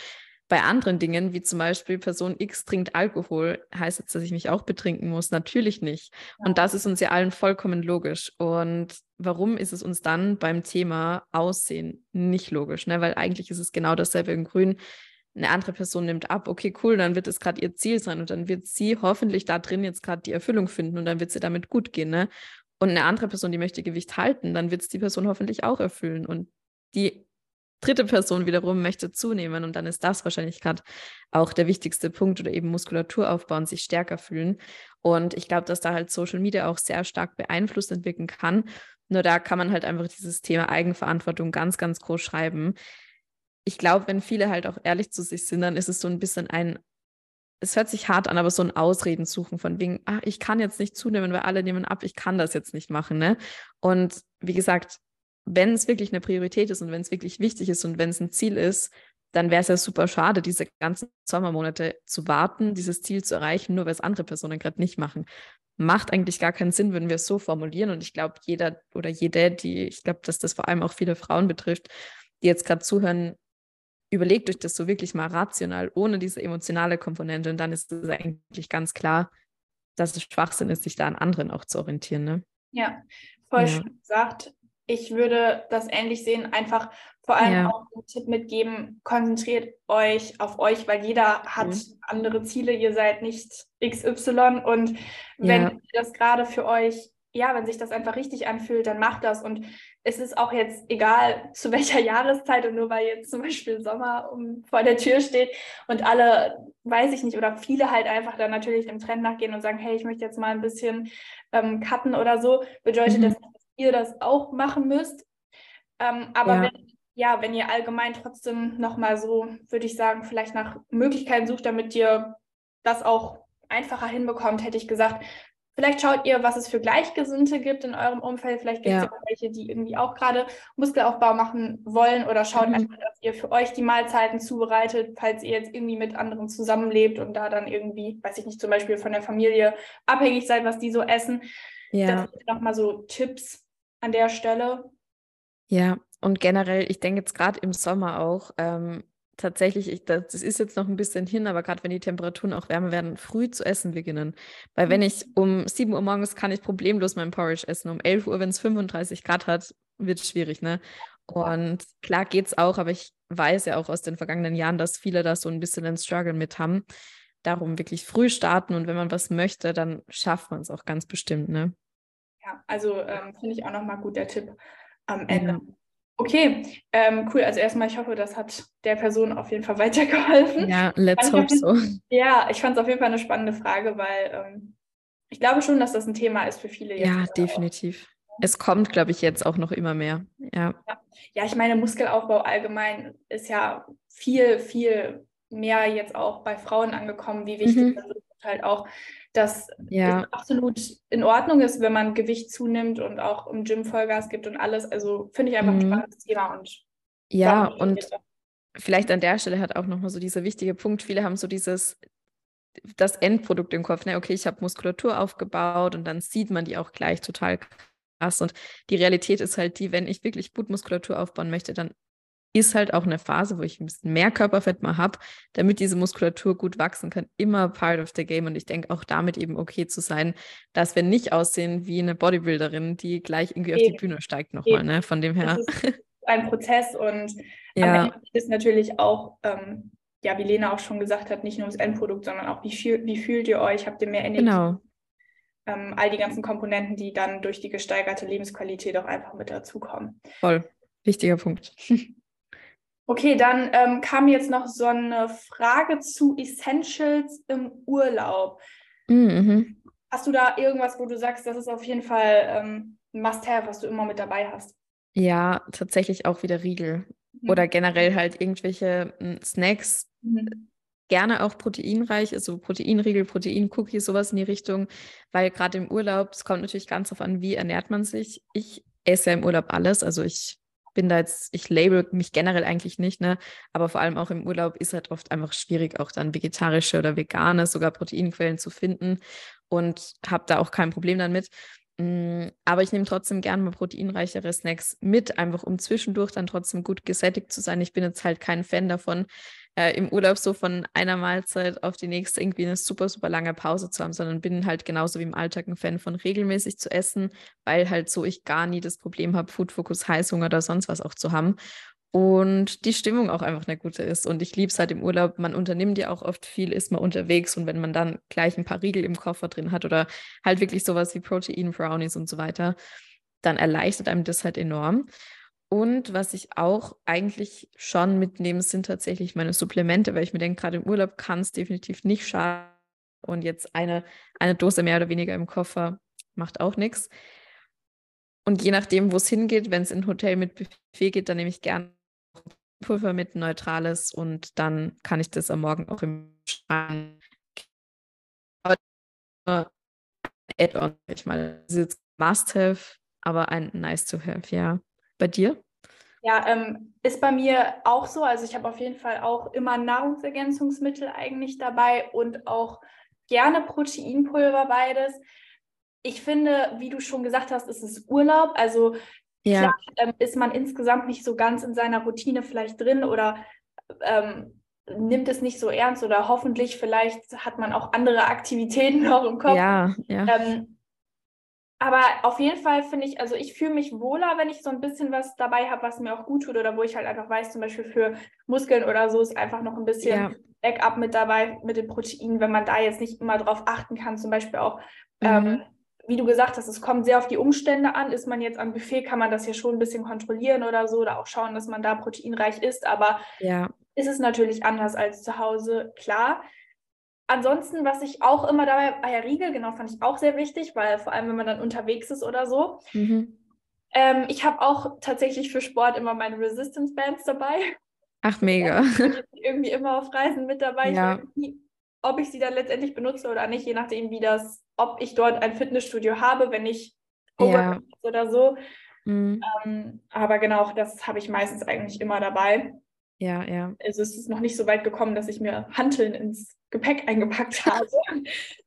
bei anderen Dingen, wie zum Beispiel Person X trinkt Alkohol, heißt jetzt, dass ich mich auch betrinken muss? Natürlich nicht. Und das ist uns ja allen vollkommen logisch. Und warum ist es uns dann beim Thema Aussehen nicht logisch? Ne? Weil eigentlich ist es genau dasselbe in Grün. Eine andere Person nimmt ab, okay, cool, dann wird es gerade ihr Ziel sein und dann wird sie hoffentlich da drin jetzt gerade die Erfüllung finden und dann wird sie damit gut gehen. Ne? Und eine andere Person, die möchte Gewicht halten, dann wird es die Person hoffentlich auch erfüllen. Und die dritte Person wiederum möchte zunehmen und dann ist das wahrscheinlich gerade auch der wichtigste Punkt oder eben Muskulatur aufbauen, sich stärker fühlen. Und ich glaube, dass da halt Social Media auch sehr stark beeinflusst wirken kann. Nur da kann man halt einfach dieses Thema Eigenverantwortung ganz, ganz groß schreiben. Ich glaube, wenn viele halt auch ehrlich zu sich sind, dann ist es so ein bisschen ein, es hört sich hart an, aber so ein Ausreden suchen von wegen, ach, ich kann jetzt nicht zunehmen, weil alle nehmen ab, ich kann das jetzt nicht machen. Ne? Und wie gesagt, wenn es wirklich eine Priorität ist und wenn es wirklich wichtig ist und wenn es ein Ziel ist, dann wäre es ja super schade, diese ganzen Sommermonate zu warten, dieses Ziel zu erreichen, nur weil es andere Personen gerade nicht machen. Macht eigentlich gar keinen Sinn, wenn wir es so formulieren. Und ich glaube, jeder oder jede, die, ich glaube, dass das vor allem auch viele Frauen betrifft, die jetzt gerade zuhören, überlegt euch das so wirklich mal rational, ohne diese emotionale Komponente. Und dann ist es eigentlich ganz klar, dass es Schwachsinn ist, sich da an anderen auch zu orientieren. Ne? Ja, voll ja. schön gesagt ich würde das ähnlich sehen, einfach vor allem ja. auch einen Tipp mitgeben, konzentriert euch auf euch, weil jeder hat mhm. andere Ziele, ihr seid nicht XY und wenn ja. das gerade für euch, ja, wenn sich das einfach richtig anfühlt, dann macht das und es ist auch jetzt egal, zu welcher Jahreszeit und nur weil jetzt zum Beispiel Sommer um, vor der Tür steht und alle, weiß ich nicht, oder viele halt einfach dann natürlich dem Trend nachgehen und sagen, hey, ich möchte jetzt mal ein bisschen ähm, cutten oder so, bedeutet mhm. das ihr das auch machen müsst. Ähm, aber ja. wenn, ja, wenn ihr allgemein trotzdem nochmal so, würde ich sagen, vielleicht nach Möglichkeiten sucht, damit ihr das auch einfacher hinbekommt, hätte ich gesagt, Vielleicht schaut ihr, was es für Gleichgesinnte gibt in eurem Umfeld. Vielleicht gibt es ja. welche, die irgendwie auch gerade Muskelaufbau machen wollen oder schaut mhm. einfach, dass ihr für euch die Mahlzeiten zubereitet, falls ihr jetzt irgendwie mit anderen zusammenlebt und da dann irgendwie, weiß ich nicht, zum Beispiel von der Familie abhängig seid, was die so essen. Ja. Das sind nochmal so Tipps, an der Stelle. Ja, und generell, ich denke jetzt gerade im Sommer auch, ähm, tatsächlich, ich, das, das, ist jetzt noch ein bisschen hin, aber gerade wenn die Temperaturen auch wärmer werden, früh zu essen beginnen. Weil wenn ich um 7 Uhr morgens kann ich problemlos mein Porridge essen. Um 11 Uhr, wenn es 35 Grad hat, wird es schwierig, ne? Und klar geht es auch, aber ich weiß ja auch aus den vergangenen Jahren, dass viele da so ein bisschen einen Struggle mit haben. Darum wirklich früh starten und wenn man was möchte, dann schafft man es auch ganz bestimmt, ne? Ja, also ähm, finde ich auch nochmal gut der Tipp am Ende. Ja. Okay, ähm, cool. Also erstmal, ich hoffe, das hat der Person auf jeden Fall weitergeholfen. Ja, let's hope so. Ja, ich fand es auf jeden Fall eine spannende Frage, weil ähm, ich glaube schon, dass das ein Thema ist für viele. ja, definitiv. Auch. Es kommt, glaube ich, jetzt auch noch immer mehr. Ja. ja. Ja, ich meine, Muskelaufbau allgemein ist ja viel, viel mehr jetzt auch bei Frauen angekommen, wie wichtig mhm. das ist halt auch dass ja. es absolut in Ordnung ist, wenn man Gewicht zunimmt und auch im Gym Vollgas gibt und alles. Also finde ich einfach mhm. ein spannendes Thema und ja, und vielleicht an der Stelle hat auch nochmal so dieser wichtige Punkt, viele haben so dieses das Endprodukt im Kopf, ne? okay, ich habe Muskulatur aufgebaut und dann sieht man die auch gleich total krass. Und die Realität ist halt die, wenn ich wirklich gut Muskulatur aufbauen möchte, dann ist halt auch eine Phase, wo ich ein bisschen mehr Körperfett mal habe, damit diese Muskulatur gut wachsen kann, immer part of the game. Und ich denke auch damit eben okay zu sein, dass wir nicht aussehen wie eine Bodybuilderin, die gleich irgendwie eben. auf die Bühne steigt nochmal, ne? Von dem her. Das ist ein Prozess und ja. am Ende ist natürlich auch, ähm, ja, wie Lena auch schon gesagt hat, nicht nur das Endprodukt, sondern auch, wie, fühl, wie fühlt ihr euch? Habt ihr mehr Energie? Genau. Ähm, all die ganzen Komponenten, die dann durch die gesteigerte Lebensqualität auch einfach mit dazukommen. Voll. Wichtiger Punkt. Okay, dann ähm, kam jetzt noch so eine Frage zu Essentials im Urlaub. Mhm. Hast du da irgendwas, wo du sagst, das ist auf jeden Fall ähm, ein Must-Have, was du immer mit dabei hast? Ja, tatsächlich auch wieder Riegel. Mhm. Oder generell halt irgendwelche hm, Snacks. Mhm. Gerne auch proteinreich, also Proteinriegel, Proteincookies, sowas in die Richtung. Weil gerade im Urlaub, es kommt natürlich ganz darauf an, wie ernährt man sich. Ich esse ja im Urlaub alles. Also ich bin da jetzt, ich label mich generell eigentlich nicht, ne? Aber vor allem auch im Urlaub ist halt oft einfach schwierig, auch dann vegetarische oder vegane, sogar Proteinquellen zu finden und habe da auch kein Problem damit. Mm, aber ich nehme trotzdem gerne mal proteinreichere Snacks mit, einfach um zwischendurch dann trotzdem gut gesättigt zu sein. Ich bin jetzt halt kein Fan davon, äh, im Urlaub so von einer Mahlzeit auf die nächste irgendwie eine super, super lange Pause zu haben, sondern bin halt genauso wie im Alltag ein Fan von regelmäßig zu essen, weil halt so ich gar nie das Problem habe, Foodfokus, Heißhunger oder sonst was auch zu haben. Und die Stimmung auch einfach eine gute ist. Und ich liebe es halt im Urlaub. Man unternimmt ja auch oft viel, ist man unterwegs. Und wenn man dann gleich ein paar Riegel im Koffer drin hat oder halt wirklich sowas wie Protein, Brownies und so weiter, dann erleichtert einem das halt enorm. Und was ich auch eigentlich schon mitnehme, sind tatsächlich meine Supplemente, weil ich mir denke, gerade im Urlaub kann es definitiv nicht schaden. Und jetzt eine, eine Dose mehr oder weniger im Koffer macht auch nichts. Und je nachdem, wo es hingeht, wenn es in ein Hotel mit Buffet geht, dann nehme ich gerne Pulver mit Neutrales und dann kann ich das am Morgen auch im Schrank. Add-on, ich meine, das ist Must-Have, aber ein Nice-to-Have, ja. Bei dir? Ja, ähm, ist bei mir auch so. Also ich habe auf jeden Fall auch immer Nahrungsergänzungsmittel eigentlich dabei und auch gerne Proteinpulver beides. Ich finde, wie du schon gesagt hast, ist es Urlaub. Also ja. klar ähm, ist man insgesamt nicht so ganz in seiner Routine vielleicht drin oder ähm, nimmt es nicht so ernst oder hoffentlich vielleicht hat man auch andere Aktivitäten noch im Kopf. Ja, ja. Ähm, aber auf jeden Fall finde ich, also ich fühle mich wohler, wenn ich so ein bisschen was dabei habe, was mir auch gut tut oder wo ich halt einfach weiß, zum Beispiel für Muskeln oder so ist einfach noch ein bisschen ja. Backup mit dabei mit den Proteinen, wenn man da jetzt nicht immer drauf achten kann, zum Beispiel auch, mhm. ähm, wie du gesagt hast, es kommt sehr auf die Umstände an. Ist man jetzt am Buffet, kann man das ja schon ein bisschen kontrollieren oder so oder auch schauen, dass man da proteinreich ist, aber ja. ist es natürlich anders als zu Hause, klar. Ansonsten, was ich auch immer dabei, ah ja, Riegel, genau, fand ich auch sehr wichtig, weil vor allem, wenn man dann unterwegs ist oder so. Mhm. Ähm, ich habe auch tatsächlich für Sport immer meine Resistance Bands dabei. Ach, mega. Ich irgendwie immer auf Reisen mit dabei. Ja. Ich nie, ob ich sie dann letztendlich benutze oder nicht, je nachdem, wie das, ob ich dort ein Fitnessstudio habe, wenn ich ja. oder so. Mhm. Ähm, aber genau, das habe ich meistens eigentlich immer dabei. Ja, ja. Also es ist noch nicht so weit gekommen, dass ich mir Hanteln ins Gepäck eingepackt habe.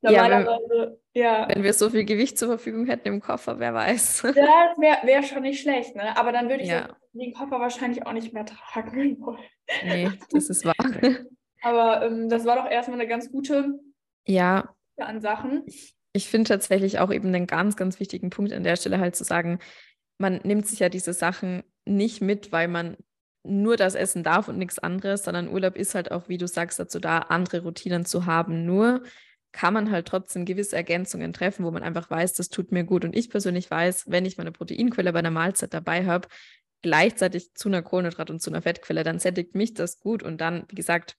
Normalerweise, ja, wenn, ja. Wenn wir so viel Gewicht zur Verfügung hätten im Koffer, wer weiß. Ja, das wäre wär schon nicht schlecht, ne? Aber dann würde ich ja. den Koffer wahrscheinlich auch nicht mehr tragen wollen. Nee, das ist wahr. Aber ähm, das war doch erstmal eine ganz gute ja. an Sachen. Ich, ich finde tatsächlich auch eben einen ganz, ganz wichtigen Punkt an der Stelle halt zu sagen, man nimmt sich ja diese Sachen nicht mit, weil man nur das essen darf und nichts anderes, sondern Urlaub ist halt auch, wie du sagst, dazu da, andere Routinen zu haben. Nur kann man halt trotzdem gewisse Ergänzungen treffen, wo man einfach weiß, das tut mir gut. Und ich persönlich weiß, wenn ich meine Proteinquelle bei einer Mahlzeit dabei habe, gleichzeitig zu einer Kohlenhydrat- und zu einer Fettquelle, dann sättigt mich das gut. Und dann, wie gesagt,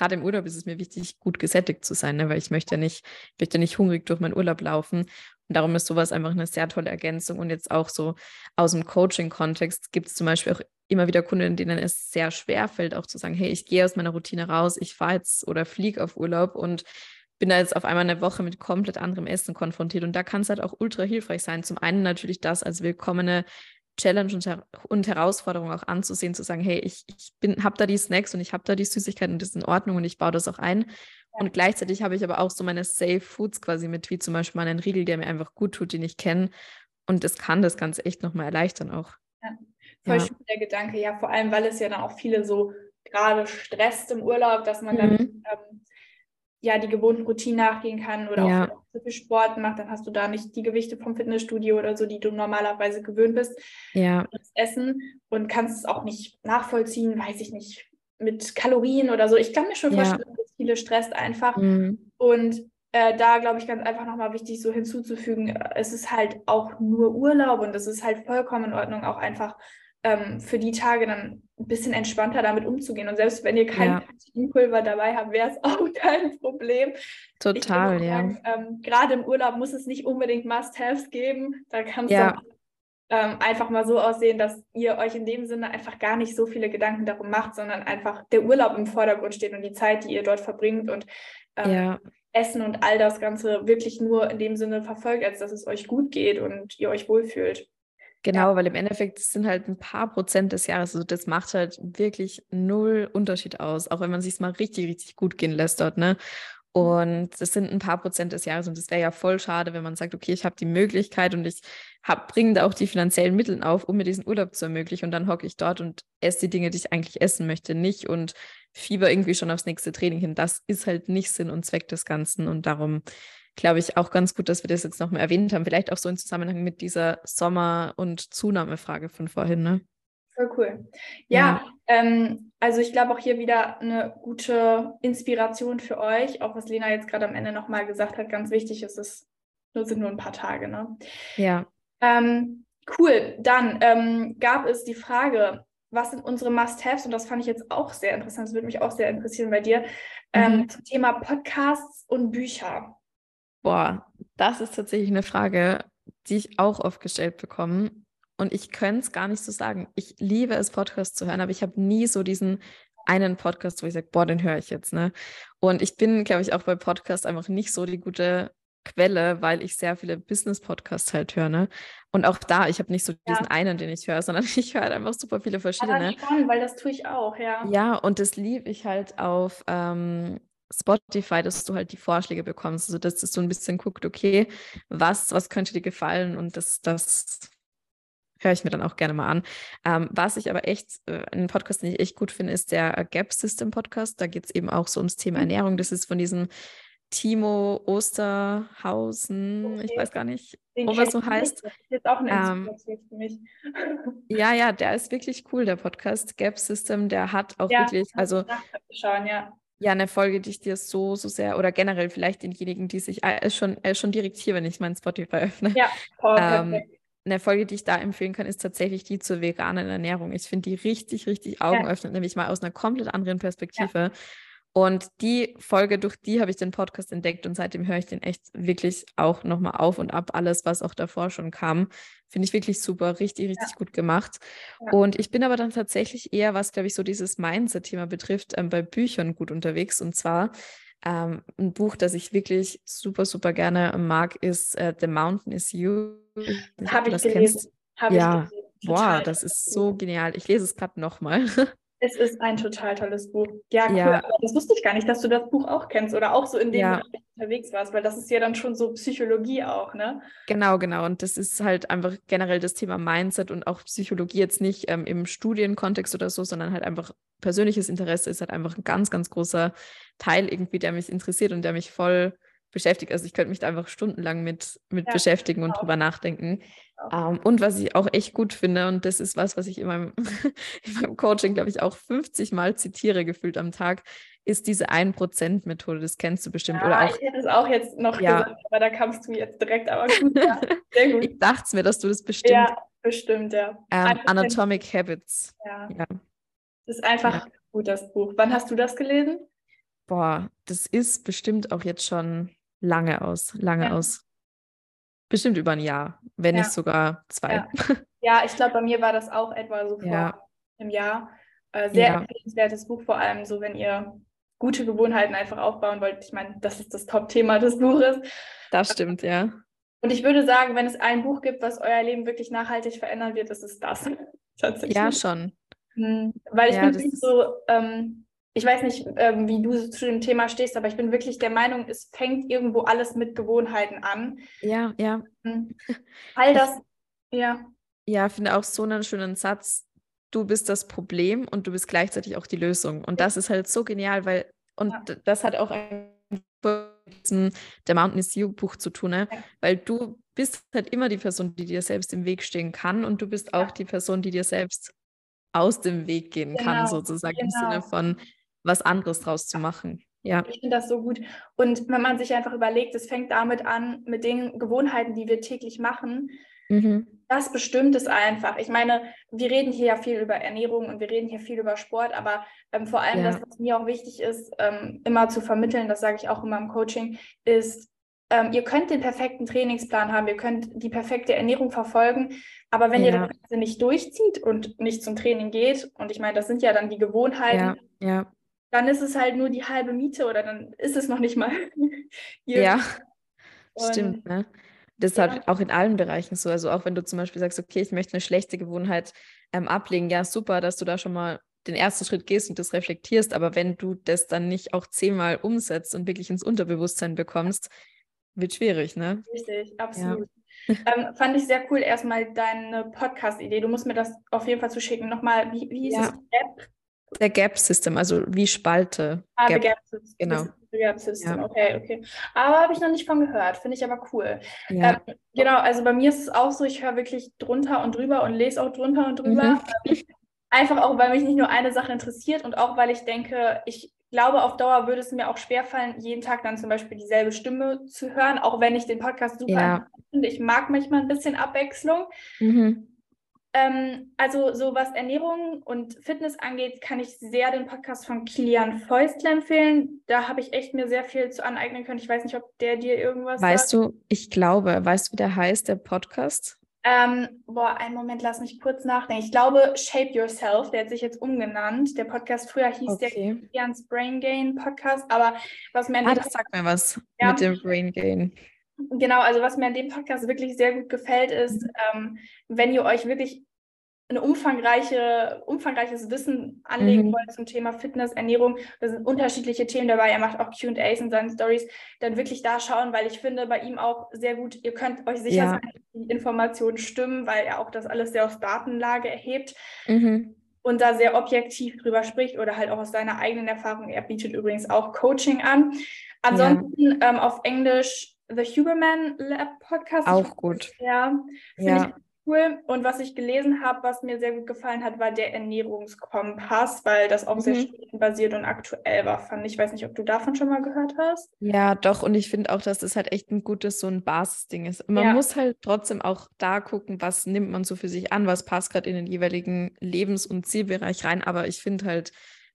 gerade im Urlaub ist es mir wichtig, gut gesättigt zu sein, ne? weil ich möchte nicht, ich möchte nicht hungrig durch meinen Urlaub laufen. Und darum ist sowas einfach eine sehr tolle Ergänzung. Und jetzt auch so aus dem Coaching-Kontext gibt es zum Beispiel auch immer wieder Kunden, denen es sehr schwer fällt, auch zu sagen, hey, ich gehe aus meiner Routine raus, ich fahre jetzt oder fliege auf Urlaub und bin da jetzt auf einmal eine Woche mit komplett anderem Essen konfrontiert. Und da kann es halt auch ultra hilfreich sein. Zum einen natürlich das als willkommene Challenge und, Her und Herausforderung auch anzusehen, zu sagen, hey, ich, ich habe da die Snacks und ich habe da die Süßigkeiten und das ist in Ordnung und ich baue das auch ein. Ja. Und gleichzeitig habe ich aber auch so meine Safe Foods quasi mit, wie zum Beispiel mal einen Riegel, der mir einfach gut tut, den ich kenne. Und das kann das Ganze echt nochmal erleichtern auch. Ja. Voll ja. schön der Gedanke, ja, vor allem, weil es ja dann auch viele so gerade stresst im Urlaub, dass man mhm. dann ähm, ja die gewohnten Routinen nachgehen kann oder ja. auch so viel Sport macht, dann hast du da nicht die Gewichte vom Fitnessstudio oder so, die du normalerweise gewöhnt bist. Ja. Das Essen und kannst es auch nicht nachvollziehen, weiß ich nicht, mit Kalorien oder so. Ich kann mir schon ja. vorstellen, dass viele stresst einfach. Mhm. Und äh, da glaube ich ganz einfach nochmal wichtig, so hinzuzufügen, es ist halt auch nur Urlaub und es ist halt vollkommen in Ordnung, auch einfach ähm, für die Tage dann ein bisschen entspannter damit umzugehen. Und selbst wenn ihr kein ja. Dabei habt, wäre es auch kein Problem. Total, ja. ähm, Gerade im Urlaub muss es nicht unbedingt Must-Haves geben. Da kann es ja. ähm, einfach mal so aussehen, dass ihr euch in dem Sinne einfach gar nicht so viele Gedanken darum macht, sondern einfach der Urlaub im Vordergrund steht und die Zeit, die ihr dort verbringt und ähm, ja. Essen und all das Ganze wirklich nur in dem Sinne verfolgt, als dass es euch gut geht und ihr euch wohlfühlt. Genau, ja. weil im Endeffekt sind halt ein paar Prozent des Jahres, also das macht halt wirklich null Unterschied aus, auch wenn man sich mal richtig, richtig gut gehen lässt dort, ne? Mhm. Und das sind ein paar Prozent des Jahres und das wäre ja voll schade, wenn man sagt, okay, ich habe die Möglichkeit und ich bringe da auch die finanziellen Mittel auf, um mir diesen Urlaub zu ermöglichen und dann hocke ich dort und esse die Dinge, die ich eigentlich essen möchte, nicht und Fieber irgendwie schon aufs nächste Training hin. Das ist halt nicht Sinn und Zweck des Ganzen. Und darum glaube ich auch ganz gut, dass wir das jetzt nochmal erwähnt haben. Vielleicht auch so im Zusammenhang mit dieser Sommer- und Zunahmefrage von vorhin, ne? Voll cool. Ja, ja. Ähm, also ich glaube auch hier wieder eine gute Inspiration für euch, auch was Lena jetzt gerade am Ende nochmal gesagt hat, ganz wichtig ist es, nur sind nur ein paar Tage, ne? Ja. Ähm, cool, dann ähm, gab es die Frage, was sind unsere Must-Haves? Und das fand ich jetzt auch sehr interessant, das würde mich auch sehr interessieren bei dir, ähm, mhm. zum Thema Podcasts und Bücher. Boah, das ist tatsächlich eine Frage, die ich auch oft gestellt bekomme. Und ich könnte es gar nicht so sagen. Ich liebe es, Podcasts zu hören, aber ich habe nie so diesen einen Podcast, wo ich sage, boah, den höre ich jetzt. Ne? Und ich bin, glaube ich, auch bei Podcasts einfach nicht so die gute Quelle, weil ich sehr viele Business-Podcasts halt höre. Ne? Und auch da, ich habe nicht so diesen ja. einen, den ich höre, sondern ich höre halt einfach super viele verschiedene. Aber spannend, weil das tue ich auch, ja. Ja, und das liebe ich halt auf ähm, Spotify, dass du halt die Vorschläge bekommst, also dass du so ein bisschen guckt, okay, was, was könnte dir gefallen und das, das höre ich mir dann auch gerne mal an. Ähm, was ich aber echt, äh, ein Podcast, den ich echt gut finde, ist der Gap System Podcast. Da geht es eben auch so ums Thema mhm. Ernährung. Das ist von diesem Timo Osterhausen, okay. ich weiß gar nicht, ob er so heißt. Das ist jetzt auch eine Inspiration ähm, für mich. ja, ja, der ist wirklich cool, der Podcast Gap System. Der hat auch ja, wirklich, also schauen, ja. Ja, eine Folge, die ich dir so, so sehr, oder generell vielleicht denjenigen, die sich, ist schon, ist schon direkt hier, wenn ich meinen Spotify öffne. Ja, Paul, ähm, eine Folge, die ich da empfehlen kann, ist tatsächlich die zur veganen Ernährung. Ich finde die richtig, richtig augenöffnend, ja. nämlich mal aus einer komplett anderen Perspektive. Ja. Und die Folge, durch die habe ich den Podcast entdeckt und seitdem höre ich den echt wirklich auch nochmal auf und ab. Alles, was auch davor schon kam, finde ich wirklich super, richtig, richtig ja. gut gemacht. Ja. Und ich bin aber dann tatsächlich eher, was, glaube ich, so dieses Mindset-Thema betrifft, ähm, bei Büchern gut unterwegs. Und zwar ähm, ein Buch, das ich wirklich super, super gerne mag, ist äh, The Mountain is You. Habe ich das gelesen. Hab ja, ich gelesen. Boah, das ist so genial. Ich lese es gerade nochmal. Es ist ein total tolles Buch. Ja, cool. Ja. das wusste ich gar nicht, dass du das Buch auch kennst oder auch so in dem ja. Unterwegs warst, weil das ist ja dann schon so Psychologie auch, ne? Genau, genau. Und das ist halt einfach generell das Thema Mindset und auch Psychologie jetzt nicht ähm, im Studienkontext oder so, sondern halt einfach persönliches Interesse ist halt einfach ein ganz, ganz großer Teil irgendwie, der mich interessiert und der mich voll beschäftigt. Also ich könnte mich da einfach stundenlang mit, mit ja, beschäftigen und drüber nachdenken. Um, ähm, und was ich auch echt gut finde, und das ist was, was ich in meinem, in meinem Coaching, glaube ich, auch 50 Mal zitiere gefühlt am Tag, ist diese 1%-Methode. Das kennst du bestimmt. Ja, oder auch, ich hätte es auch jetzt noch ja. gesagt, aber da kamst du jetzt direkt, aber gut, ja, sehr gut. ich dachte es mir, dass du das bestimmt. Ja, bestimmt, ja. Ähm, Anatomic Habits. Ja. ja. Das ist einfach gut, das Buch. Wann hast du das gelesen? Boah, das ist bestimmt auch jetzt schon lange aus, lange aus bestimmt über ein Jahr, wenn ja. nicht sogar zwei. Ja, ja ich glaube, bei mir war das auch etwa so vor ja. einem Jahr. Äh, sehr ja. empfehlenswertes Buch, vor allem so, wenn ihr gute Gewohnheiten einfach aufbauen wollt. Ich meine, das ist das Top-Thema des Buches. Das stimmt, ja. Und ich würde sagen, wenn es ein Buch gibt, was euer Leben wirklich nachhaltig verändern wird, ist es das. Tatsächlich. Ja, schon. Hm, weil ich ja, bin so, ähm, ich weiß nicht, ähm, wie du zu dem Thema stehst, aber ich bin wirklich der Meinung, es fängt irgendwo alles mit Gewohnheiten an. Ja, ja. Mhm. All das, ja. Ja, finde auch so einen schönen Satz. Du bist das Problem und du bist gleichzeitig auch die Lösung. Und das ist halt so genial, weil, und ja. das hat auch ein der Mountain is You Buch zu tun, ne? Ja. weil du bist halt immer die Person, die dir selbst im Weg stehen kann und du bist auch ja. die Person, die dir selbst aus dem Weg gehen genau. kann, sozusagen genau. im Sinne genau. von, was anderes draus zu machen. Ja. Ich finde das so gut. Und wenn man sich einfach überlegt, es fängt damit an, mit den Gewohnheiten, die wir täglich machen, mhm. das bestimmt es einfach. Ich meine, wir reden hier ja viel über Ernährung und wir reden hier viel über Sport, aber ähm, vor allem ja. das, was mir auch wichtig ist, ähm, immer zu vermitteln, das sage ich auch immer im Coaching, ist, ähm, ihr könnt den perfekten Trainingsplan haben, ihr könnt die perfekte Ernährung verfolgen, aber wenn ja. ihr das Ganze nicht durchzieht und nicht zum Training geht, und ich meine, das sind ja dann die Gewohnheiten, ja. Ja dann ist es halt nur die halbe Miete oder dann ist es noch nicht mal. ja, und, stimmt. Ne? Das ist ja. halt auch in allen Bereichen so. Also auch wenn du zum Beispiel sagst, okay, ich möchte eine schlechte Gewohnheit ähm, ablegen, ja, super, dass du da schon mal den ersten Schritt gehst und das reflektierst, aber wenn du das dann nicht auch zehnmal umsetzt und wirklich ins Unterbewusstsein bekommst, wird schwierig, ne? Richtig, absolut. Ja. ähm, fand ich sehr cool, erstmal deine Podcast-Idee. Du musst mir das auf jeden Fall zuschicken. Nochmal, wie, wie hieß ja. es? Der Gap System, also wie Spalte. Ah, Gap. The Gap System. Genau. The Gap System, Ja. okay, okay. Aber habe ich noch nicht von gehört, finde ich aber cool. Ja. Ähm, genau, also bei mir ist es auch so, ich höre wirklich drunter und drüber und lese auch drunter und drüber. Mhm. Ähm, Einfach auch, weil mich nicht nur eine Sache interessiert und auch, weil ich denke, ich glaube, auf Dauer würde es mir auch schwerfallen, jeden Tag dann zum Beispiel dieselbe Stimme zu hören, auch wenn ich den Podcast super Ja. finde. Ich mag manchmal ein bisschen Abwechslung. Mhm. Ähm, also so was Ernährung und Fitness angeht, kann ich sehr den Podcast von Kilian Fäustle empfehlen. Da habe ich echt mir sehr viel zu aneignen können. Ich weiß nicht, ob der dir irgendwas sagt. Weißt du, ich glaube, weißt du, wie der heißt, der Podcast? Ähm, boah, einen Moment, lass mich kurz nachdenken. Ich glaube, Shape Yourself, der hat sich jetzt umgenannt. Der Podcast früher hieß der Okay. Kilians Brain Gain Podcast, aber was mir Ah, das sagt mir was Ja. mit dem Brain Gain. Genau, also was mir an dem Podcast wirklich sehr gut gefällt, ist, ähm, wenn ihr euch wirklich ein umfangreiche, umfangreiches Wissen anlegen Mhm. wollt zum Thema Fitness, Ernährung, da sind unterschiedliche Themen dabei, er macht auch QAs in seinen Stories, dann wirklich da schauen, weil ich finde bei ihm auch sehr gut, ihr könnt euch sicher Ja. sein, dass die Informationen stimmen, weil er auch das alles sehr aus Datenlage erhebt Mhm. und da sehr objektiv drüber spricht oder halt auch aus seiner eigenen Erfahrung. Er bietet übrigens auch Coaching an. Ansonsten ähm, auf Englisch The Huberman Lab Podcast. Auch gut. Ja, finde Ja. ich cool. Und was ich gelesen habe, was mir sehr gut gefallen hat, war der Ernährungskompass, weil das auch sehr Mhm. studienbasiert und aktuell war, fand ich. Ich weiß nicht, ob du davon schon mal gehört hast. Ja, doch. Und ich finde auch, dass das halt echt ein gutes, so ein Basisding ist. Man Ja. muss halt trotzdem auch da gucken, was nimmt man so für sich an, was passt gerade in den jeweiligen Lebens- und Zielbereich rein. Aber ich finde halt,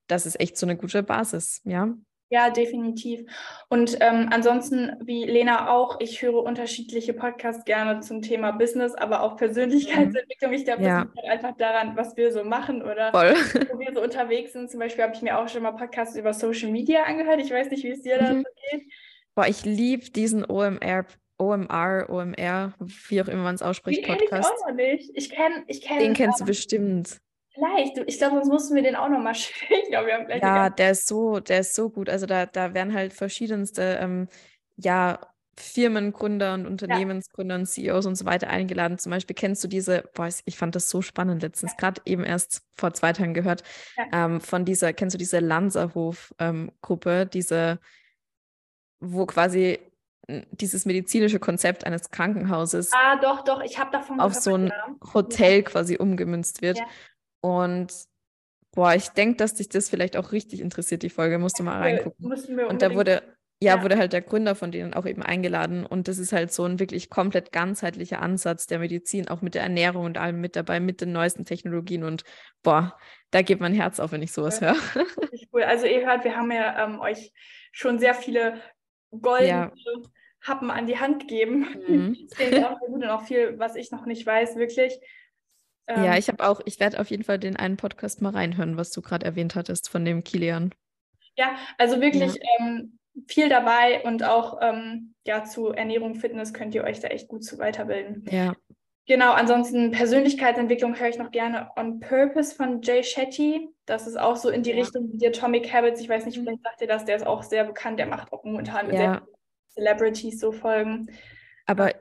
das ist echt so eine gute Basis, ja. Ja, definitiv. Und ähm, ansonsten, wie Lena auch, ich höre unterschiedliche Podcasts gerne zum Thema Business, aber auch Persönlichkeitsentwicklung. Ich glaube, Ja. das liegt halt einfach daran, was wir so machen oder Voll. wo wir so unterwegs sind. Zum Beispiel habe ich mir auch schon mal Podcasts über Social Media angehört. Ich weiß nicht, wie es dir da Mhm. so geht. Boah, ich liebe diesen OMR, OMR, OMR, wie auch immer man es Den ausspricht, kenne ich Podcast. auch noch nicht. Ich kenne, ich kenne, Den kennst du bestimmt. Vielleicht. Ich glaube, sonst mussten wir den auch noch mal schicken. Ich glaube, wir haben gleich eine Ja, der ist so, der ist so gut. Also da, da werden halt verschiedenste ähm, ja, Firmengründer und Unternehmensgründer und CEOs und so weiter eingeladen. Zum Beispiel kennst du diese, boah, ich- fand das so spannend letztens, gerade eben erst vor zwei Tagen gehört, Ja. ähm, von dieser, kennst du diese Lanzerhof-Gruppe, diese, wo quasi dieses medizinische Konzept eines Krankenhauses Ah, doch, doch, ich habe davon auf so ein ja. Hotel quasi umgemünzt wird. Und boah, ich denke, dass dich das vielleicht auch richtig interessiert, die Folge. Musst du mal reingucken. Und da wurde, ja, Ja. wurde halt der Gründer von denen auch eben eingeladen. Und das ist halt so ein wirklich komplett ganzheitlicher Ansatz der Medizin, auch mit der Ernährung und allem mit dabei, mit den neuesten Technologien. Und boah, da geht mein Herz auf, wenn ich sowas Ja. höre. Cool. Also ihr hört, wir haben ja ähm, euch schon sehr viele goldene Ja. Happen an die Hand gegeben. Mhm. Das klingt auch gut und auch viel, was ich noch nicht weiß, wirklich. Ja, Ähm, ich habe auch, ich werde auf jeden Fall den einen Podcast mal reinhören, was du gerade erwähnt hattest von dem Kilian. ja, also wirklich ähm, viel dabei und auch ähm, ja, zu Ernährung, Fitness könnt ihr euch da echt gut zu weiterbilden. Ja. Genau, ansonsten Persönlichkeitsentwicklung höre ich noch gerne On Purpose von Jay Shetty. Das ist auch so in die Ja. Richtung wie die Atomic Habits. Ich weiß nicht, Mhm. vielleicht sagt ihr das, der ist auch sehr bekannt. Der macht auch momentan mit Ja. sehr Celebrities so Folgen. Aber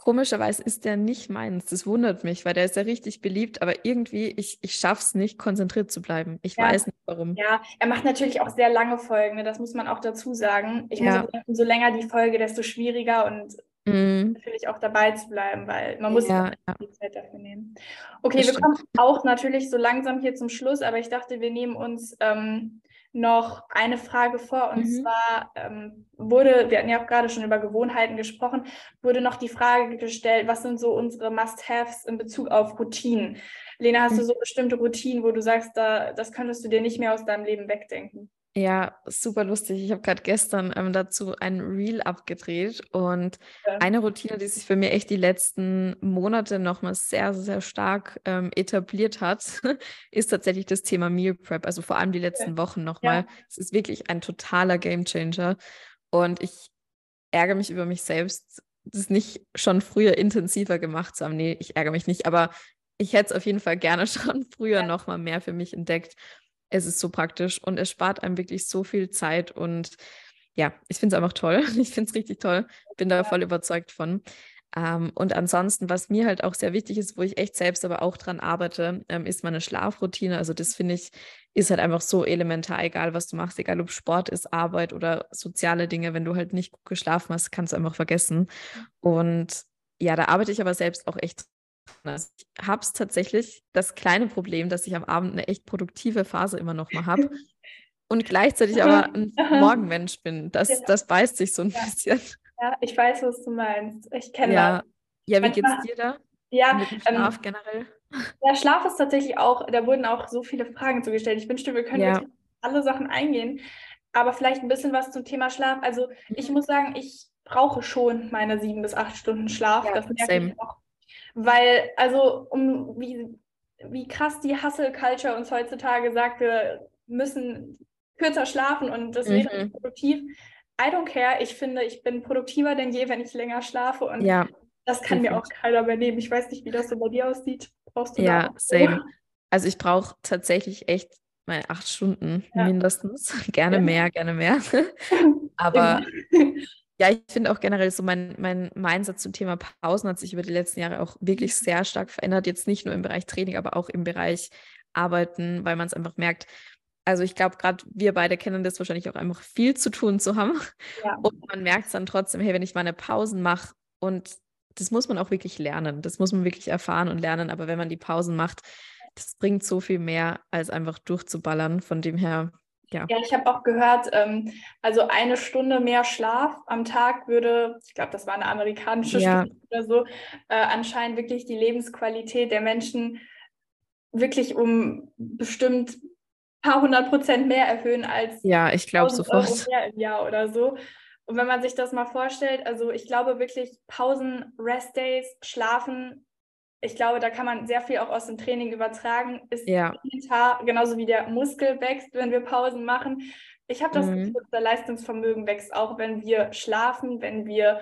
komischerweise ist der nicht meins. Das wundert mich, weil der ist ja richtig beliebt, aber irgendwie, ich, ich schaffe es nicht, konzentriert zu bleiben. Ich Ja. weiß nicht warum. Ja, er macht natürlich auch sehr lange Folgen, ne? das muss man auch dazu sagen. Ich muss Ja. auch sagen, so länger die Folge, desto schwieriger und Mhm. natürlich auch dabei zu bleiben, weil man muss Ja, ja. die Zeit dafür nehmen. Okay, Das wir stimmt. kommen auch natürlich so langsam hier zum Schluss, aber ich dachte, wir nehmen uns ähm, noch eine Frage vor und Mhm. zwar ähm, wurde, wir hatten ja auch gerade schon über Gewohnheiten gesprochen, wurde noch die Frage gestellt, was sind so unsere Must-Haves in Bezug auf Routinen? Lena, hast du Mhm. so bestimmte Routinen, wo du sagst, da, das könntest du dir nicht mehr aus deinem Leben wegdenken? Ja, super lustig. Ich habe gerade gestern ähm, dazu ein Reel abgedreht und Ja. eine Routine, die sich für mich echt die letzten Monate nochmal sehr, sehr stark ähm, etabliert hat, ist tatsächlich das Thema Meal Prep. Also vor allem die letzten Wochen nochmal. Es ist wirklich ein totaler Gamechanger und ich ärgere mich über mich selbst, das nicht schon früher intensiver gemacht zu haben. Nee, ich ärgere mich nicht, aber ich hätte es auf jeden Fall gerne schon früher Ja. nochmal mehr für mich entdeckt. Es ist so praktisch und es spart einem wirklich so viel Zeit und ja, ich finde es einfach toll. Ich finde es richtig toll. Bin da voll überzeugt von. Ähm, und ansonsten, was mir halt auch sehr wichtig ist, wo ich echt selbst aber auch dran arbeite, ähm, ist meine Schlafroutine. Also das finde ich, ist halt einfach so elementar, egal was du machst, egal ob Sport ist, Arbeit oder soziale Dinge. Wenn du halt nicht gut geschlafen hast, kannst du einfach vergessen. Und ja, da arbeite ich aber selbst auch echt also ich habe es tatsächlich das kleine Problem, dass ich am Abend eine echt produktive Phase immer noch mal habe und gleichzeitig aber ein Morgenmensch bin. Das, ja. das beißt sich so ein ja. bisschen. Ja, ich weiß, was du meinst. Ich kenne ja. das. Ja, wie geht's dir da? Ja, Mit dem Schlaf ähm, generell. Der Schlaf ist tatsächlich auch, da wurden auch so viele Fragen zugestellt. Ich wünschte, wir können ja. alle Sachen eingehen, aber vielleicht ein bisschen was zum Thema Schlaf. Also ich mhm. muss sagen, ich brauche schon meine sieben bis acht Stunden Schlaf. Ja, das merke same. ich auch. Weil, also, um wie, wie krass die Hustle-Culture uns heutzutage sagt, wir müssen kürzer schlafen und das wäre mhm. nicht produktiv. I don't care. Ich finde, ich bin produktiver denn je, wenn ich länger schlafe. Und ja, das kann definitiv. mir auch keiner mehr nehmen. Ich weiß nicht, wie das so bei dir aussieht. Brauchst du Ja, same. Also ich brauche tatsächlich echt mal acht Stunden ja. mindestens. Gerne ja. mehr, gerne mehr. Aber ja, ich finde auch generell so mein, mein Mindset zum Thema Pausen hat sich über die letzten Jahre auch wirklich sehr stark verändert. Jetzt nicht nur im Bereich Training, aber auch im Bereich Arbeiten, weil man es einfach merkt, also ich glaube, gerade wir beide kennen das wahrscheinlich auch einfach viel zu tun zu haben. Ja. Und man merkt es dann trotzdem, hey, wenn ich meine Pausen mache und das muss man auch wirklich lernen, das muss man wirklich erfahren und lernen, aber wenn man die Pausen macht, das bringt so viel mehr, als einfach durchzuballern. Von dem her, ja. Ja, ich habe auch gehört, ähm, also eine Stunde mehr Schlaf am Tag würde, ich glaube, das war eine amerikanische ja. Studie oder so, äh, anscheinend wirklich die Lebensqualität der Menschen wirklich um bestimmt paar hundert Prozent mehr erhöhen als ja, ich glaube sofort Euro mehr im Jahr oder so. Und wenn man sich das mal vorstellt, also ich glaube wirklich Pausen, Restdays, Schlafen, ich glaube, da kann man sehr viel auch aus dem Training übertragen. Ist ja. genauso wie der Muskel wächst, wenn wir Pausen machen. Ich habe das mhm. Gefühl, unser Leistungsvermögen wächst auch, wenn wir schlafen, wenn wir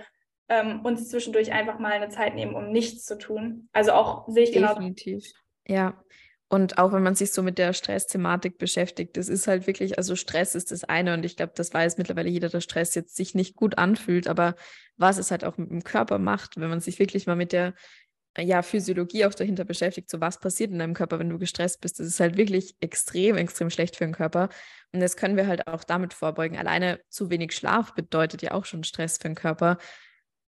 ähm, uns zwischendurch einfach mal eine Zeit nehmen, um nichts zu tun. Also auch sehe ich genau. Definitiv. Ja, und auch wenn man sich so mit der Stressthematik beschäftigt, das ist halt wirklich, also Stress ist das eine und ich glaube, das weiß mittlerweile jeder, dass Stress jetzt sich nicht gut anfühlt, aber was es halt auch mit dem Körper macht, wenn man sich wirklich mal mit der ja, Physiologie auch dahinter beschäftigt, so was passiert in deinem Körper, wenn du gestresst bist, das ist halt wirklich extrem, extrem schlecht für den Körper. Und das können wir halt auch damit vorbeugen. Alleine zu wenig Schlaf bedeutet ja auch schon Stress für den Körper.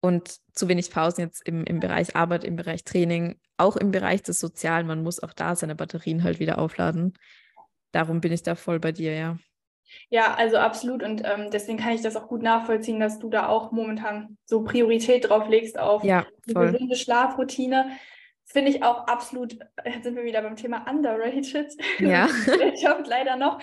Und zu wenig Pausen jetzt im, im Bereich Arbeit, im Bereich Training, auch im Bereich des Sozialen. Man muss auch da seine Batterien halt wieder aufladen. Darum bin ich da voll bei dir, ja. Ja, also absolut. Und ähm, deswegen kann ich das auch gut nachvollziehen, dass du da auch momentan so Priorität drauf legst auf ja, die gesunde Schlafroutine. Das finde ich auch absolut, jetzt sind wir wieder beim Thema underrated. Ja. Job leider noch.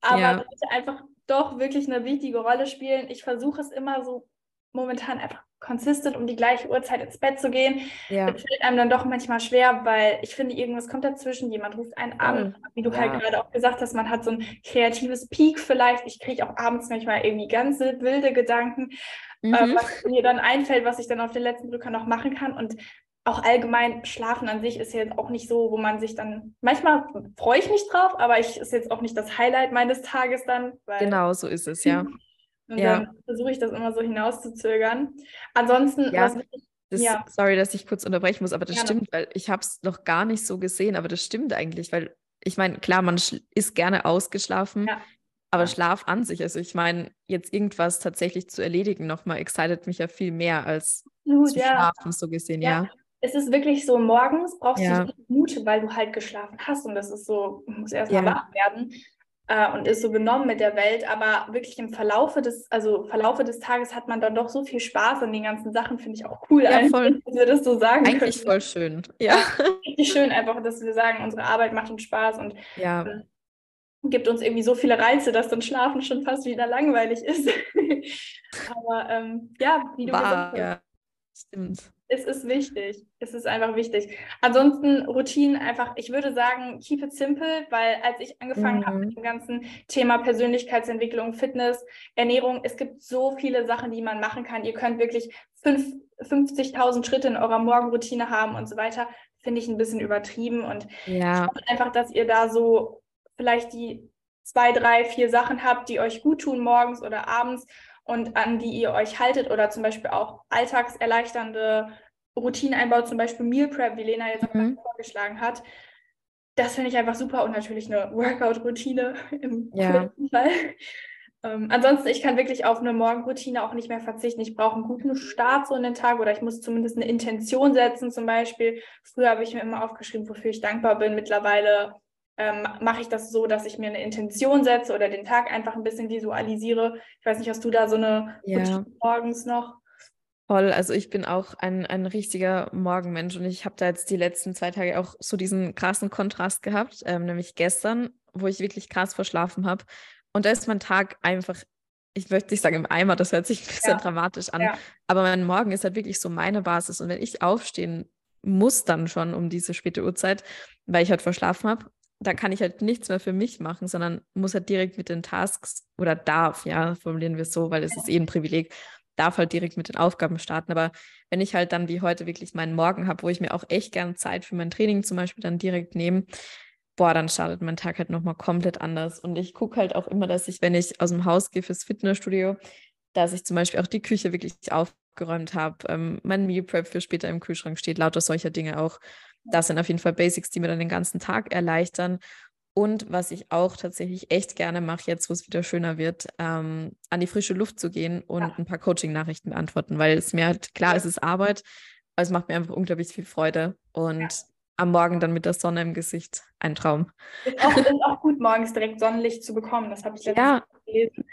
Aber ja. einfach doch wirklich eine wichtige Rolle spielen. Ich versuche es immer so momentan einfach consistent um die gleiche Uhrzeit ins Bett zu gehen. Ja. Das fällt einem dann doch manchmal schwer, weil ich finde, irgendwas kommt dazwischen. Jemand ruft einen an, wie du halt ja. halt gerade auch gesagt hast, man hat so ein kreatives Peak vielleicht. Ich kriege auch abends manchmal irgendwie ganz wilde Gedanken, äh, mhm. äh, was mir dann einfällt, was ich dann auf den letzten Drücker noch machen kann. Und auch allgemein Schlafen an sich ist jetzt auch nicht so, wo man sich dann, manchmal freue ich mich drauf, aber ich ist jetzt auch nicht das Highlight meines Tages dann. genau, so ist es, ja. Und ja. dann versuche ich das immer so hinauszuzögern. Ansonsten, ja, das, ja. sorry, dass ich kurz unterbrechen muss, aber das Gerne. stimmt, weil ich habe es noch gar nicht so gesehen, aber das stimmt eigentlich, weil ich meine, klar, man ist gerne ausgeschlafen, ja. aber Schlaf an sich, also ich meine, jetzt irgendwas tatsächlich zu erledigen nochmal, excited mich ja viel mehr als Gut, zu schlafen, so gesehen, ja. Es ist wirklich so, morgens brauchst du Mut, weil du halt geschlafen hast und das ist so, muss erstmal ja. wach werden äh, und ist so genommen mit der Welt, aber wirklich im Verlaufe des, also Verlaufe des Tages hat man dann doch so viel Spaß an den ganzen Sachen, finde ich auch cool, ja, voll. dass wir das so sagen Eigentlich können. voll schön. Ja. Richtig schön einfach, dass wir sagen, unsere Arbeit macht uns Spaß und ja. äh, gibt uns irgendwie so viele Reize, dass dann Schlafen schon fast wieder langweilig ist. aber ähm, ja, wie du War, gesagt hast. Ja, stimmt es ist wichtig. Es ist einfach wichtig. Ansonsten Routinen einfach, ich würde sagen, keep it simple, weil als ich angefangen mhm. habe mit dem ganzen Thema Persönlichkeitsentwicklung, Fitness, Ernährung, es gibt so viele Sachen, die man machen kann. Ihr könnt wirklich 50.000 Schritte in eurer Morgenroutine haben und so weiter. Finde ich ein bisschen übertrieben und ja. einfach, dass ihr da so vielleicht die zwei, drei, vier Sachen habt, die euch gut tun morgens oder abends und an die ihr euch haltet oder zum Beispiel auch alltagserleichternde Routinen einbaut, zum Beispiel Meal Prep, wie Lena jetzt mhm. vorgeschlagen hat. Das finde ich einfach super und natürlich eine Workout-Routine im ja. Fall. Ähm, ansonsten, ich kann wirklich auf eine Morgenroutine auch nicht mehr verzichten. Ich brauche einen guten Start so in den Tag oder ich muss zumindest eine Intention setzen zum Beispiel. Früher habe ich mir immer aufgeschrieben, wofür ich dankbar bin. Mittlerweile ähm, mache ich das so, dass ich mir eine Intention setze oder den Tag einfach ein bisschen visualisiere. Ich weiß nicht, hast du da so eine ja. Routine morgens noch? Voll, also ich bin auch ein, ein richtiger Morgenmensch und ich habe da jetzt die letzten zwei Tage auch so diesen krassen Kontrast gehabt, ähm, nämlich gestern, wo ich wirklich krass verschlafen habe und da ist mein Tag einfach, ich möchte nicht sagen im Eimer, das hört sich ein bisschen ja. dramatisch an, ja. aber mein Morgen ist halt wirklich so meine Basis. Und wenn ich aufstehen muss dann schon um diese späte Uhrzeit, weil ich halt verschlafen habe, dann kann ich halt nichts mehr für mich machen, sondern muss halt direkt mit den Tasks oder darf, ja, formulieren wir es so, weil es ist eh ein Privileg, darf halt direkt mit den Aufgaben starten. Aber wenn ich halt dann wie heute wirklich meinen Morgen habe, wo ich mir auch echt gern Zeit für mein Training zum Beispiel dann direkt nehme, boah, dann startet mein Tag halt nochmal komplett anders. Und ich gucke halt auch immer, dass ich, wenn ich aus dem Haus gehe fürs Fitnessstudio, dass ich zum Beispiel auch die Küche wirklich aufgeräumt habe, ähm, mein Meal Prep für später im Kühlschrank steht, lauter solcher Dinge auch. Das sind auf jeden Fall Basics, die mir dann den ganzen Tag erleichtern. Und was ich auch tatsächlich echt gerne mache, jetzt wo es wieder schöner wird, ähm, an die frische Luft zu gehen und ja. ein paar Coaching-Nachrichten beantworten, weil es mir halt, klar, es ist Arbeit, aber es macht mir einfach unglaublich viel Freude. Und ja am Morgen dann mit der Sonne im Gesicht. Ein Traum. Ist auch, ist auch gut, morgens direkt Sonnenlicht zu bekommen. Das habe ich letztens ja. gelesen.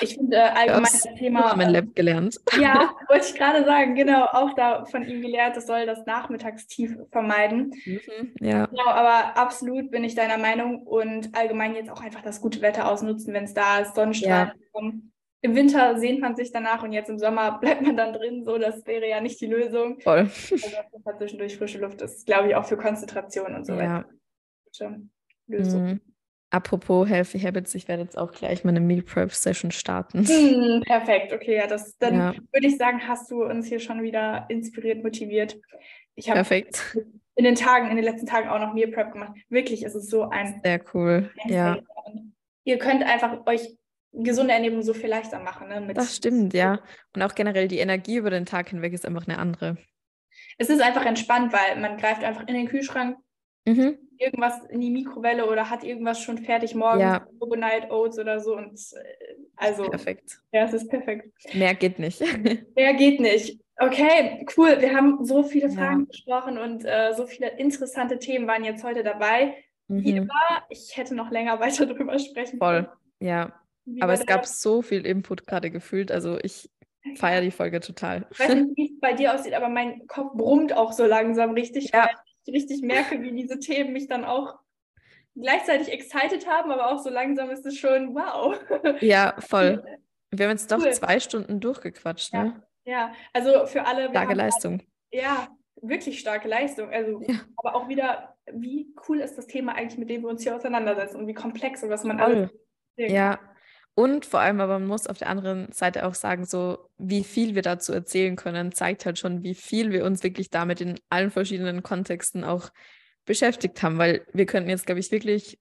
Ich finde äh, allgemein das, Thema. mein Lab gelernt. Ja, wollte ich gerade sagen, genau, auch da von ihm gelernt, das soll das Nachmittagstief vermeiden. Mhm, ja. Genau, aber absolut bin ich deiner Meinung und allgemein jetzt auch einfach das gute Wetter ausnutzen, wenn es da ist, Sonnenstrahlen ja. im Winter sehnt man sich danach und jetzt im Sommer bleibt man dann drin. So, das wäre ja nicht die Lösung. Voll. Also zwischendurch frische Luft ist, glaube ich, auch für Konzentration und so ja. weiter. Lösung. Mhm. Apropos Healthy Habits, ich werde jetzt auch gleich meine Meal Prep Session starten. Mhm, perfekt, okay, ja, das, dann ja. würde ich sagen, hast du uns hier schon wieder inspiriert, motiviert. Ich habe perfekt. in den Tagen, in den letzten Tagen auch noch Meal Prep gemacht. Wirklich, es ist so ein sehr cool. Ja. Ihr könnt einfach euch gesunde Ernährung so viel leichter machen. Ne? Das stimmt, ja. Und auch generell die Energie über den Tag hinweg ist einfach eine andere. Es ist einfach entspannt, weil man greift einfach in den Kühlschrank, mhm. irgendwas in die Mikrowelle oder hat irgendwas schon fertig morgens, ja. Overnight Oats oder so. Und äh, also. Perfekt. Ja, es ist perfekt. Mehr geht nicht. Mehr geht nicht. Okay, cool. Wir haben so viele Fragen ja. besprochen und äh, so viele interessante Themen waren jetzt heute dabei. Mhm. Wie immer, ich hätte noch länger weiter drüber sprechen können. Voll, ja. Wie Aber es gab so viel Input gerade gefühlt. Also ich feiere die Folge total. Ich weiß nicht, wie es bei dir aussieht, aber mein Kopf brummt auch so langsam richtig, ja. Ich richtig merke, wie diese Themen mich dann auch gleichzeitig excited haben, aber auch so langsam ist es schon wow. Ja, voll. Wir haben jetzt doch cool. zwei Stunden durchgequatscht, ja. ne? Ja, also für alle. Starke Leistung. ja, wirklich starke Leistung. Also, ja. aber auch wieder, wie cool ist das Thema eigentlich, mit dem wir uns hier auseinandersetzen und wie komplex und was man alles. Ja, und vor allem, aber man muss auf der anderen Seite auch sagen, so wie viel wir dazu erzählen können, zeigt halt schon, wie viel wir uns wirklich damit in allen verschiedenen Kontexten auch beschäftigt haben, weil wir könnten jetzt, glaube ich, wirklich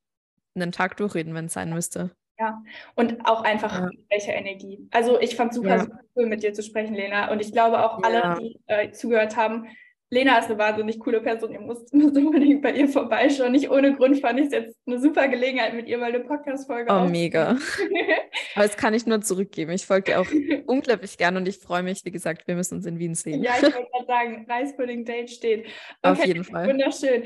einen Tag durchreden, wenn es sein müsste. Ja, und auch einfach ja. welche Energie. Also ich fand super, ja. super cool, mit dir zu sprechen, Lena. Und ich glaube auch alle, ja. die äh, zugehört haben, Lena ist eine wahnsinnig coole Person. Ihr müsst, müsst unbedingt bei ihr vorbeischauen. Nicht ohne Grund fand ich es jetzt eine super Gelegenheit, mit ihr mal eine Podcast-Folge Oh, mega. Aber das kann ich nur zurückgeben. Ich folge dir auch unglaublich gern und ich freue mich, wie gesagt, wir müssen uns in Wien sehen. Ja, ich wollte gerade sagen, Reispudding-Date steht. Okay, Auf jeden Fall. Wunderschön.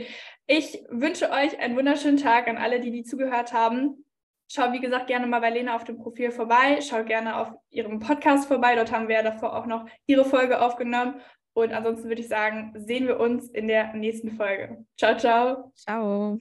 Ich wünsche euch einen wunderschönen Tag an alle, die, die zugehört haben. Schau, wie gesagt, gerne mal bei Lena auf dem Profil vorbei. Schau gerne auf ihrem Podcast vorbei. Dort haben wir ja davor auch noch ihre Folge aufgenommen. Und ansonsten würde ich sagen, sehen wir uns in der nächsten Folge. Ciao, ciao. Ciao.